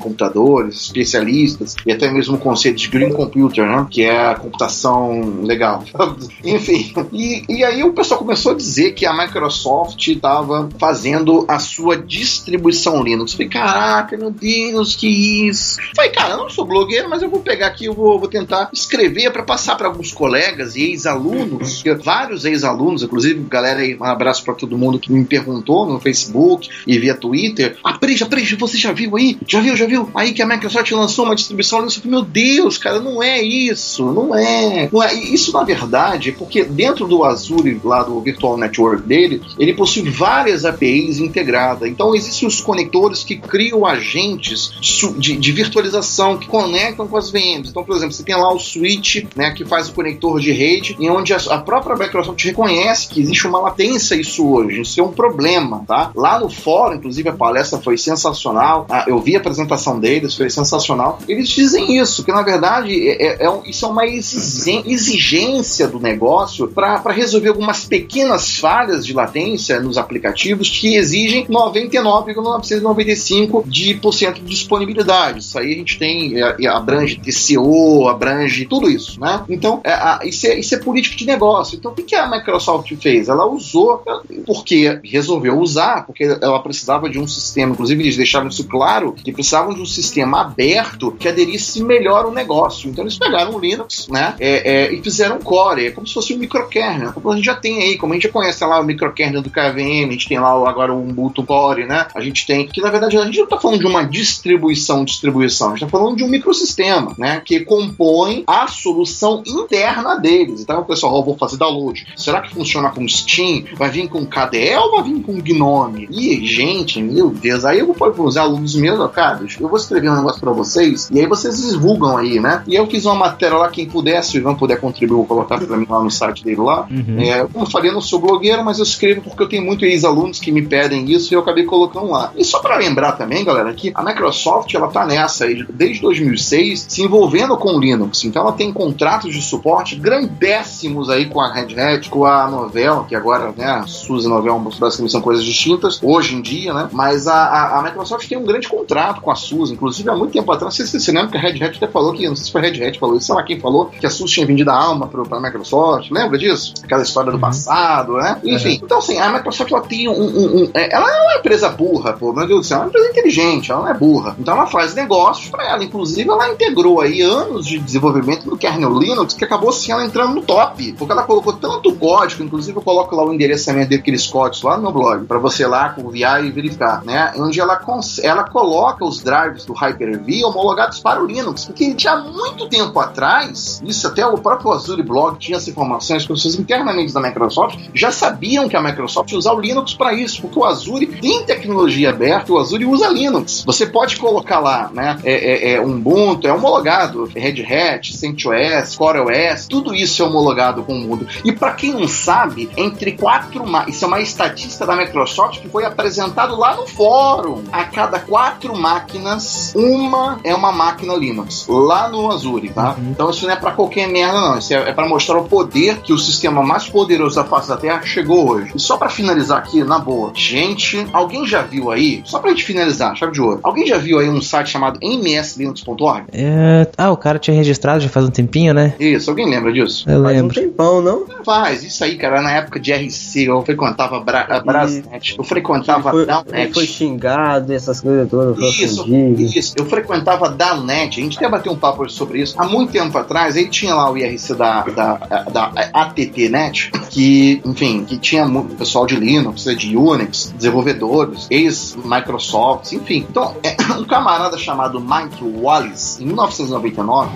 especialistas e até mesmo o conceito de Green Computer, né, que é a computação legal. Enfim, e, e aí o pessoal começou a dizer que a Microsoft estava fazendo a sua distribuição Linux. Falei, caraca, meu Deus, que isso. Falei, cara, eu não sou blogueiro, mas eu vou pegar aqui, eu vou, vou tentar escrever para passar para alguns colegas e ex-alunos, que- vários ex-alunos, inclusive, galera aí, um abraço para todo mundo que me perguntou no Facebook e via Twitter. Ah, Prija, Prija, você já viu aí? Já viu, já viu? Aí que a Microsoft lançou uma distribuição. Eu falei, meu Deus, cara, não é isso, não é. Isso, na verdade, porque dentro do Azure, lá do Virtual Network dele, ele possui várias APIs integradas. Então, existem os conectores que criam agentes de, de virtualização que conectam com as VMs. Então, por exemplo, você tem lá o switch, né, que faz o conector de rede, e onde a, a própria Microsoft reconhece que existe uma latência isso hoje. Isso é um problema, tá? Lá no fórum, inclusive, a palestra foi sensacional. Ah, eu vi a apresentação deles, foi sensacional. Eles dizem isso, que na verdade é, é- é isso é uma exigência do negócio para resolver algumas pequenas falhas de latência nos aplicativos que exigem 99,995% de, de disponibilidade. Isso aí a gente tem, é, é, abrange TCO, abrange tudo isso, né? Então, é, isso, é, isso é política de negócio. Então, o que a Microsoft fez? Ela usou, porque resolveu usar, porque ela precisava de um sistema, inclusive eles deixaram isso claro, que precisavam de um sistema aberto que aderisse melhor ao negócio. Então, eles pegaram o Linux, né? é, é, e fizeram core, é como se fosse um microkernel, como a gente já tem aí, como a gente já conhece lá o microkernel do KVM, a gente tem lá agora o Ubuntu Core, né? A gente tem, que na verdade a gente não está falando de uma distribuição, distribuição, a gente está falando de um microsistema, né? Que compõe a solução interna deles. Então o pessoal, vou fazer download. Será que funciona com Steam? Vai vir com KDE ou vai vir com Gnome? E, gente, meu Deus, aí eu vou os alunos meus, ó, cara, eu vou escrever um negócio pra vocês e aí vocês divulgam aí, né? E eu fiz uma matéria lá, quem puder, se o Ivan puder contribuir, vou colocar pra mim lá no site dele lá. Uhum. É, como eu falei, eu não sou blogueiro, mas eu escrevo porque eu tenho muitos ex-alunos que me pedem isso e eu acabei colocando lá. E só para lembrar também, galera, que a Microsoft ela tá nessa aí, desde 2006 se envolvendo com o Linux. Então ela tem contratos de suporte grandéssimos aí com a Red Hat, com a Novell, que agora, né, a SUSE e Novell basicamente são coisas distintas hoje em dia, né? Mas a, a, a Microsoft tem um grande contrato com a SUSE, inclusive há muito tempo atrás, não sei se você lembra que a Red Hat até falou que, não sei se foi a Red Hat falou isso, sei lá quem falou, que a SUSE tinha vendido a alma para a Microsoft, lembra disso? Aquela história do Uhum. passado, né? Enfim, então assim, a Microsoft ela tem um, um- um- é, ela é uma empresa burra, pô, meu Deus do céu, ela é uma empresa inteligente, ela não é burra. Então ela faz negócios para ela, inclusive ela integrou aí anos de desenvolvimento do kernel Linux que acabou assim ela entrando no top, porque ela colocou tanto código, inclusive eu coloco lá o endereçamento daqueles códigos lá no meu blog, para você lá conviar e verificar, né? Onde ela, ela coloca os drives do Hyper-V homologados para o Linux, porque já há muito tempo atrás, isso até o próprio Azure Blog tinha essa informação, as pessoas internamente da Microsoft já sabiam que a Microsoft ia usar o Linux para isso, porque o Azure tem tecnologia aberta, o Azure usa Linux. Você pode colocar lá, né? É, é, é Ubuntu, é homologado, Red Hat, CentOS, CoreOS, tudo isso é homologado com o mundo. E para quem não sabe, entre quatro, isso é uma estatística da Microsoft que foi apresentado lá no fórum. A cada quatro máquinas, uma é uma máquina Linux, lá no Azure, tá? Então isso não é para qualquer merda, não. Isso é, é para mostrar o poder que o sistema mais poderoso da face da Terra chegou hoje. E só para finalizar aqui, na boa, gente, alguém já viu aí, só pra gente finalizar, chave de ouro, alguém já viu aí um site chamado mslinux.org? É, Ah, o cara tinha registrado já faz um tempinho, né? Isso, alguém lembra disso? Eu Faz um lembro. tempão, não? Faz, isso aí, cara, na época de RC, eu frequentava Bra a Brasnet, eu frequentava Foi, Downnet. foi xingado, essas coisas todas, Isso, ofendido. isso. Eu frequentava a Downnet, a gente até bateu um papo sobre isso. Há muito tempo atrás, aí tinha lá o IRC da, da, da ATTNet, que, enfim, que tinha pessoal de Linux, de Unix, desenvolvedores, ex-Microsoft, enfim. Então, é, um camarada chamado Mike Wallace, em 1999,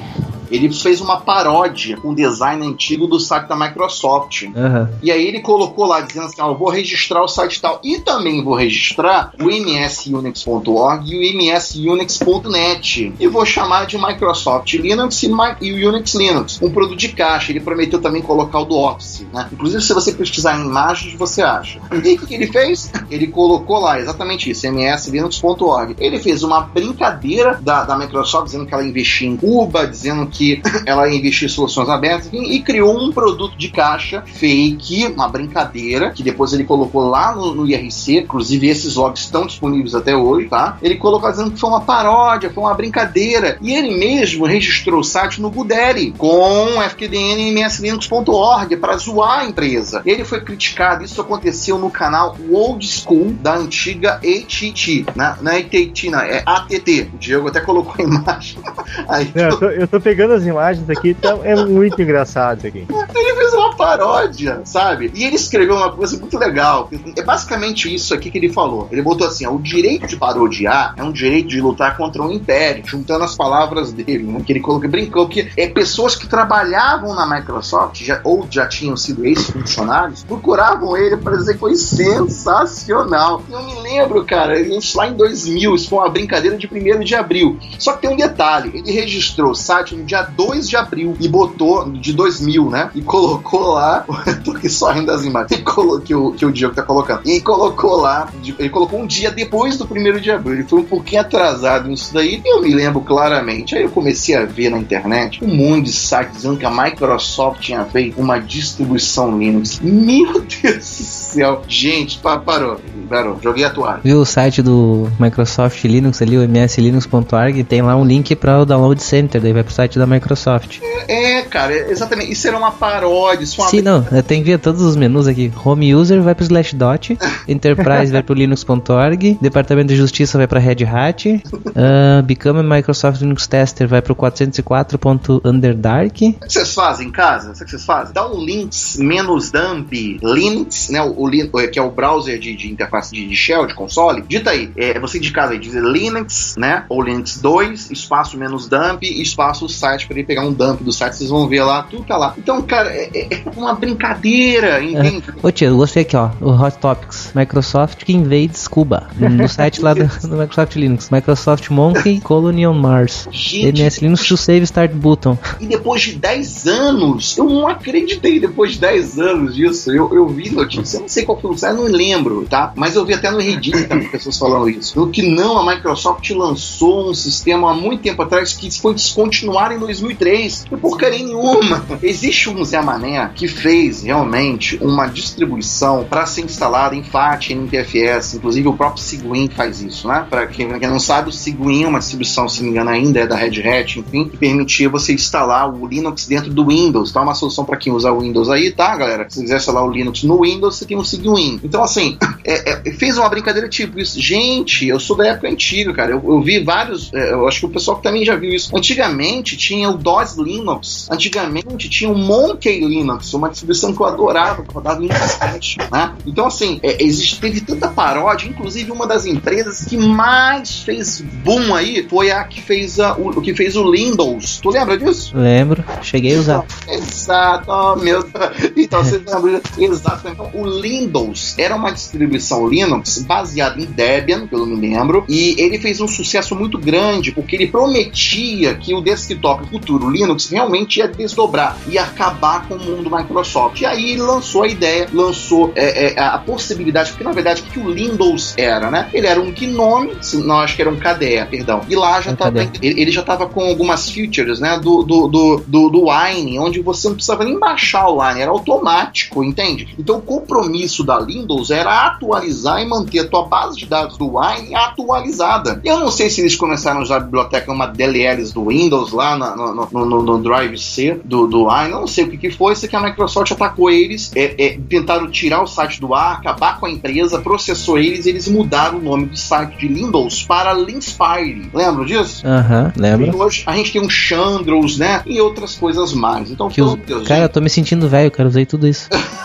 ele fez uma paródia com design antigo do site da Microsoft. Aham. E aí ele colocou lá dizendo assim: ó, eu vou registrar o site tal. E também vou registrar o msunix.org e o msunix.net. E vou chamar de Microsoft Linux e, e o Unix Linux. Um produto de caixa. Ele prometeu também colocar o do Office. Né? Inclusive, se você pesquisar em imagens, você acha. E o que, que ele fez? Ele colocou lá exatamente isso: mslinux.org. Ele fez uma brincadeira da, da Microsoft dizendo que ela investia em Cuba, dizendo que ela ia investir em soluções abertas enfim, e criou um produto de caixa fake, uma brincadeira, que depois ele colocou lá no, no IRC, inclusive esses logs estão disponíveis até hoje, tá? Ele colocou dizendo que foi uma paródia, foi uma brincadeira, e ele mesmo registrou o site no Buderi com fqdn mslinux.org para zoar a empresa. Ele foi criticado, isso aconteceu no canal Old School da antiga ATT, não é ATT, não, é ATT. O Diego até colocou a imagem. Aí, Não, eu, tô, eu tô pegando as imagens aqui, então é muito engraçado isso aqui. Ele fez uma paródia, sabe? E ele escreveu uma coisa muito legal. É basicamente isso aqui que ele falou. Ele botou assim: ó, o direito de parodiar é um direito de lutar contra um império, juntando as palavras dele, né? Que ele colocou, brincou que é pessoas que trabalhavam na Microsoft já, ou já tinham sido ex-funcionários, procuravam ele para dizer que foi sensacional. Eu me lembro, cara, isso lá em 2000, isso foi uma brincadeira de 1 de abril. Só que tem um detalhe: ele registrou o site no dia 2 de abril e botou de 2000, né? E colocou lá. Eu tô aqui só rindo das imagens. Colocou, que, o, que o Diogo tá colocando. E colocou lá. Ele colocou um dia depois do 1 de abril. Ele foi um pouquinho atrasado nisso daí. E eu me lembro claramente. Aí eu comecei a ver na internet um monte de sites dizendo que a Microsoft tinha feito uma distribuição Linux. Meu Deus do céu. Gente, pa- parou. Parou. Joguei a toalha. Viu o site do Microsoft Linux ali, o mslinux.org, tem lá um link para o Download Center, daí vai pro site da Microsoft. É, cara, exatamente. Isso era uma paródia. Isso uma Sim, não, é, tem que ver todos os menus aqui. Home User vai pro Slashdot, Enterprise vai pro Linux.org, Departamento de Justiça vai pra Red Hat, ah, Become a Microsoft Linux Tester vai pro 404.underdark. O que vocês fazem em casa? O que vocês fazem? Dá um links menos dump Linux, né? O, o, Lin- que é o browser de, de interface de, de shell, de console, digita aí, é, você digita aí, diz Linux, né, ou Linux 2, espaço menos dump, espaço site, para ele pegar um dump do site, vocês vão ver lá, tudo tá lá. Então, cara, é, é- é uma brincadeira, entende? Ô tio, eu gostei aqui, ó. O Hot Topics. Microsoft que invades Cuba. No site lá do, do Microsoft Linux. Microsoft Monkey Colony on Mars. Gente, MS Linux to save start button. E depois de 10 anos, eu não acreditei depois de 10 anos disso. Eu, eu vi notícia, eu não sei qual foi o eu não lembro, tá? Mas eu vi até no Reddit também pessoas falando isso. No que não, a Microsoft lançou um sistema há muito tempo atrás que foi descontinuado em 2003. Não porcaria nenhuma. Existe um Zé Mané que fez realmente uma distribuição para ser instalada em FAT, em NTFS. Inclusive o próprio Ciguin faz isso, né? Para quem, não sabe, o Ciguin é uma distribuição, se não me engano, ainda é da Red Hat, enfim, que permitia você instalar o Linux dentro do Windows. Tá uma solução para quem usa o Windows aí, tá, galera? Se quiser instalar o Linux no Windows, você tem o Ciguin. Então, assim, é, é, fez uma brincadeira tipo isso. Gente, eu sou da época antiga, cara. Eu, eu vi vários. é, eu acho que o pessoal também já viu isso. Antigamente tinha o DOS Linux. Antigamente tinha o Monkey Linux, uma distribuição que eu adorava, que rodava em internet, né? Então, assim, é, existe, teve tanta paródia. Inclusive, uma das empresas que mais fez boom aí foi a que fez a, o, que fez o Windows. Tu lembra disso? Lembro. Cheguei a usar. Exato, oh, meu Então você lembra? Exato. Então, o Windows era uma distribuição Linux baseada em Debian, pelo me lembro, e ele fez um sucesso muito grande porque ele prometia que o desktop futuro Linux realmente ia desdobrar, ia acabar com o mundo Microsoft. E aí ele lançou a ideia, lançou é, é, a possibilidade, porque na verdade o que o Windows era, né? Ele era um GNOME, não acho que era um KDE, perdão. E lá já Um tava, ele, ele já estava com algumas features, né, do, do, do, do, do Wine, onde você não precisava nem baixar o Wine, era automático, entende? Então o compromisso da Windows era atualizar e manter a tua base de dados do Wine atualizada. Eu não sei se eles começaram a usar a biblioteca, uma DLLs do Windows lá no, no, no- no Drive C do, do Wine, não sei o que, que foi, sei que a Microsoft atacou eles, é, é, tentaram tirar o site do ar, acabar com a empresa, processou eles, eles mudaram o nome do site de Windows para Linspire. Lembra disso? Aham, E lembro. hoje a gente tem um Chandros, né? E outras coisas mais. Então, Que os... pelo Deus, Cara, eu tô me sentindo velho, cara. Usei tudo isso.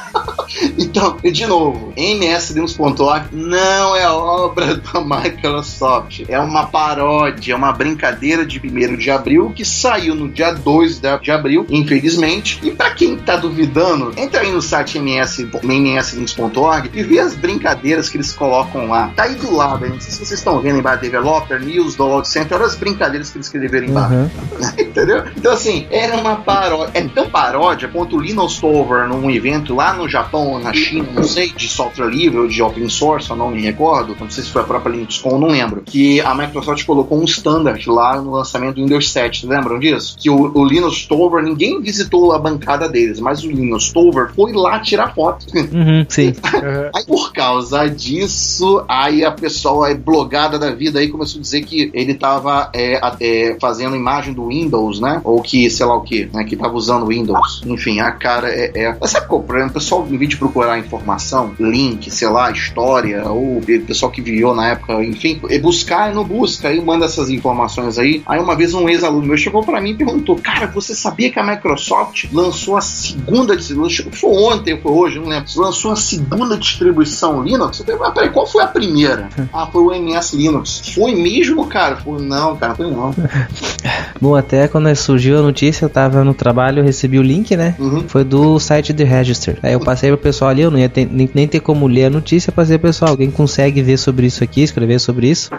Então, e de novo, mslinux.org não é obra da Microsoft. É uma paródia, é uma brincadeira de 1 de abril que saiu no dia 2 de abril, infelizmente. E pra quem tá duvidando, entra aí no site ms, mslinux.org e vê as brincadeiras que eles colocam lá. Tá aí do lado, não sei se vocês estão vendo embaixo, Developer, News, Download Center, olha as brincadeiras que eles escreveram embaixo. Uhum. Entendeu? Então, assim, era uma paródia. É tão paródia quanto o Linux Tover num evento lá no Japão ou na China, não sei, de software livre ou de open source, eu não me recordo. Não sei se foi a própria LinuxCon, não lembro. Que a Microsoft colocou um standard lá no lançamento do Windows 7. Lembram disso? Que o, o Linux Tover, ninguém visitou a bancada deles, mas o Linux Tover foi lá tirar foto. Uhum, sim. Aí por causa disso, aí a pessoa é blogada da vida aí começou a dizer que ele tava é, é, fazendo imagem do Windows, né? Ou que, sei lá o que, né? Que tava usando o Windows. Enfim, a cara é. é... Sabe qual é o problema? O pessoal, em vez de procurar informação, link, sei lá, história, ou pessoal que viveu na época, enfim, é buscar e não busca, aí manda essas informações aí. Aí uma vez um ex-aluno meu chegou pra mim e perguntou: Cara, você sabia que a Microsoft lançou a segunda distribuição? Foi ontem foi hoje, não lembro. Lançou a segunda distribuição Linux? Eu falei, mas peraí, qual foi a primeira? ah, foi o MS Linux. Foi mesmo, cara? Foi, não, cara, foi não. Bom, até quando surgiu a notícia, eu tava no trabalho, eu recebi o link, né? Uhum. Foi do site The Register. Aí eu passei pro pessoal ali, eu não ia ter- nem, nem ter como ler a notícia, passei pro pessoal, alguém consegue ver sobre isso aqui, escrever sobre isso.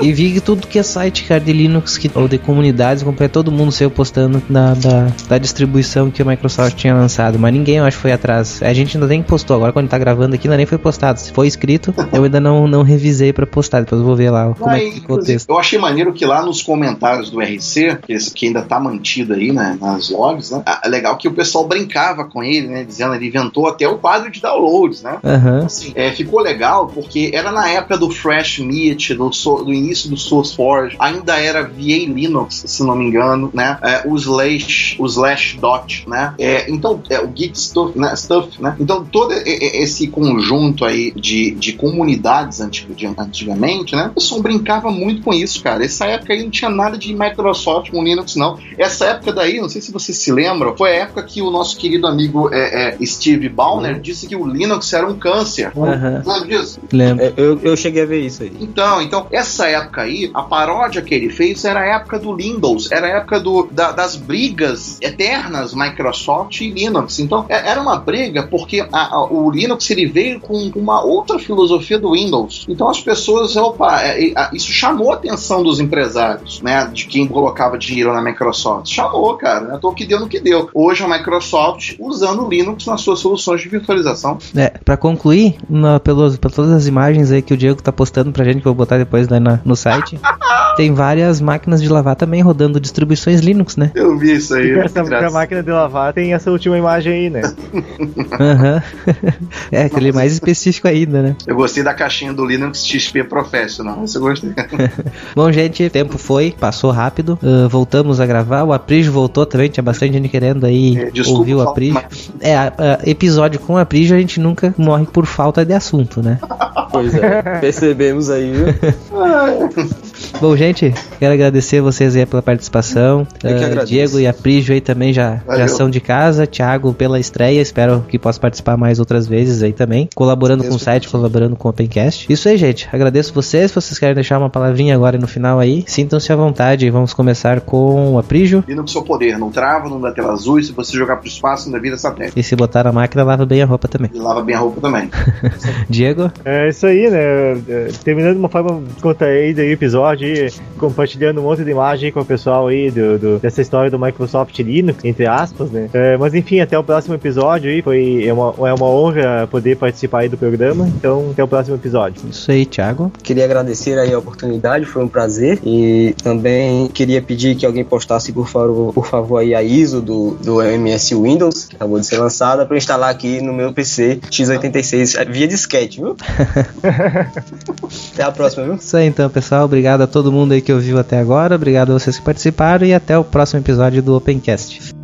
e vi que tudo que é site, cara, de Linux que, ou de comunidades, comprei todo mundo saiu postando da, da, da distribuição que a Microsoft tinha lançado, mas ninguém eu acho foi atrás. A gente ainda nem postou, agora quando tá gravando aqui ainda nem foi postado. Se foi escrito, eu ainda não, não revisei pra postar, depois eu vou ver lá como é que ficou o texto. Eu achei maneiro que lá nos comentários do RC, que, ainda tá mantido aí né, nas logs, né? É legal que o pessoal brincava com ele, né? Dizendo ele inventou até o quadro de downloads, né? Aham. Assim, é, ficou legal porque era na época do Fresh Meat, do, do início do SourceForge, ainda era VA Linux, se não me engano, né? É, o Slash, o Slash Dot, né? É, então, é, o Git Stuff, né? Stuff, né? Então, todo esse conjunto aí de, de comunidades antig- de- antigamente, né? O pessoal brincava muito com isso, cara. Essa época aí não tinha nada de Microsoft com Linux, não. Essa época daí, não sei se vocês se lembram, foi a época que o nosso querido amigo é, é, Steve Ballmer Downer disse que o Linux era um câncer. Aham. Sabe disso? Lembro. É, eu, eu cheguei a ver isso aí. Então, então, essa época aí, a paródia que ele fez era a época do Windows, era a época do, da- das brigas eternas Microsoft e Linux. Então, é- era uma briga porque a- a- o Linux ele veio com uma outra filosofia do Windows. Então, as pessoas, opa, é, é, isso chamou a atenção dos empresários, né, de quem colocava dinheiro na Microsoft. Chamou, cara, né? Tô que deu no que deu. Hoje a Microsoft usando o Linux nas suas soluções de virtualização. É, pra concluir, na, pelos, por todas as imagens aí que o Diego tá postando pra gente, que eu vou botar depois lá na- no site, tem várias máquinas de lavar também rodando distribuições Linux, né? Eu vi isso aí. Essa, a máquina de lavar tem essa última imagem aí, né? Aham. é, aquele mais específico ainda, né? Eu gostei da caixinha do Linux XP Professional. Isso eu gostei. Bom, gente, o tempo foi, passou rápido. ah, voltamos a gravar. O Aprijo voltou também, tinha bastante gente querendo aí É, desculpa ouvir o Aprijo. mais. É, a- a- episódio com o Aprijo a gente nunca morre por falta de assunto, né? Pois é, percebemos aí, viu? Bom, gente, quero agradecer vocês aí pela participação. Eu que agradeço. Diego e a Prijo aí também já, já são de casa. Thiago pela estreia, espero que possa participar mais outras vezes aí também. Colaborando com o site, colaborando com o Opencast. Isso aí, gente. Agradeço vocês. Se vocês querem deixar uma palavrinha agora no final aí, sintam-se à vontade. Vamos começar com a Prijo. Linux seu poder, não trava, não dá tela azul, e se você jogar pro espaço, ainda vira satélite. E se botar na máquina, lava bem a roupa também. E lava bem a roupa também. Diego? É isso aí, né? É, Terminando de uma forma descontraída aí o episódio, aí, compartilhando um monte de imagem com o pessoal aí do, do- dessa história do Microsoft Linux, entre aspas, né? É, mas enfim, até o próximo episódio aí. Foi, é, uma, é uma honra poder participar aí do programa. Então, até o próximo episódio. Isso aí, Thiago. Queria agradecer aí a oportunidade, foi um prazer. E também queria pedir que alguém postasse, por favor, por favor aí a ISO do, do MS Windows, que acabou de ser lançada, para instalar aqui no meu PC x86 via disquete, viu? Até a próxima, viu? Isso aí então, pessoal. Obrigado a todo mundo aí que ouviu até agora. Obrigado a vocês que participaram e até o próximo episódio do Opencast.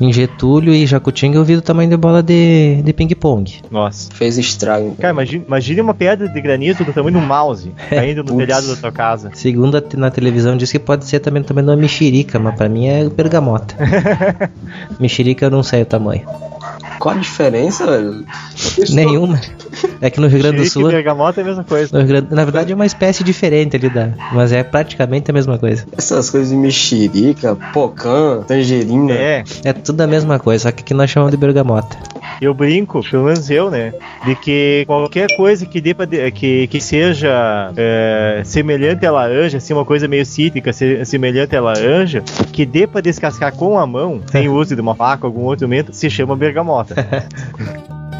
Em Getúlio e Jacutinga eu vi do tamanho de bola de, de ping-pong. Nossa. Fez estrago. Cara, imagine, imagine uma pedra de granito do tamanho de um mouse caindo no telhado da tua casa. Segundo a- na televisão diz que pode ser também do tamanho de uma mexerica, mas pra mim é bergamota. mexerica eu não sei o tamanho. Qual a diferença, velho? Nenhuma. É que no Rio Grande do Sul. bergamota é a mesma coisa. Grande- na verdade é uma espécie diferente ali da. Mas é praticamente a mesma coisa. Essas coisas de mexerica, pocã, tangerina. É, É tudo a mesma coisa, só que aqui nós chamamos de bergamota. eu brinco, pelo menos eu, né? De que qualquer coisa que dê pra de- que, que seja é, semelhante à laranja, assim, uma coisa meio cítrica, se- semelhante à laranja, que dê pra descascar com a mão, sem o uso de uma faca ou algum outro momento, se chama bergamota.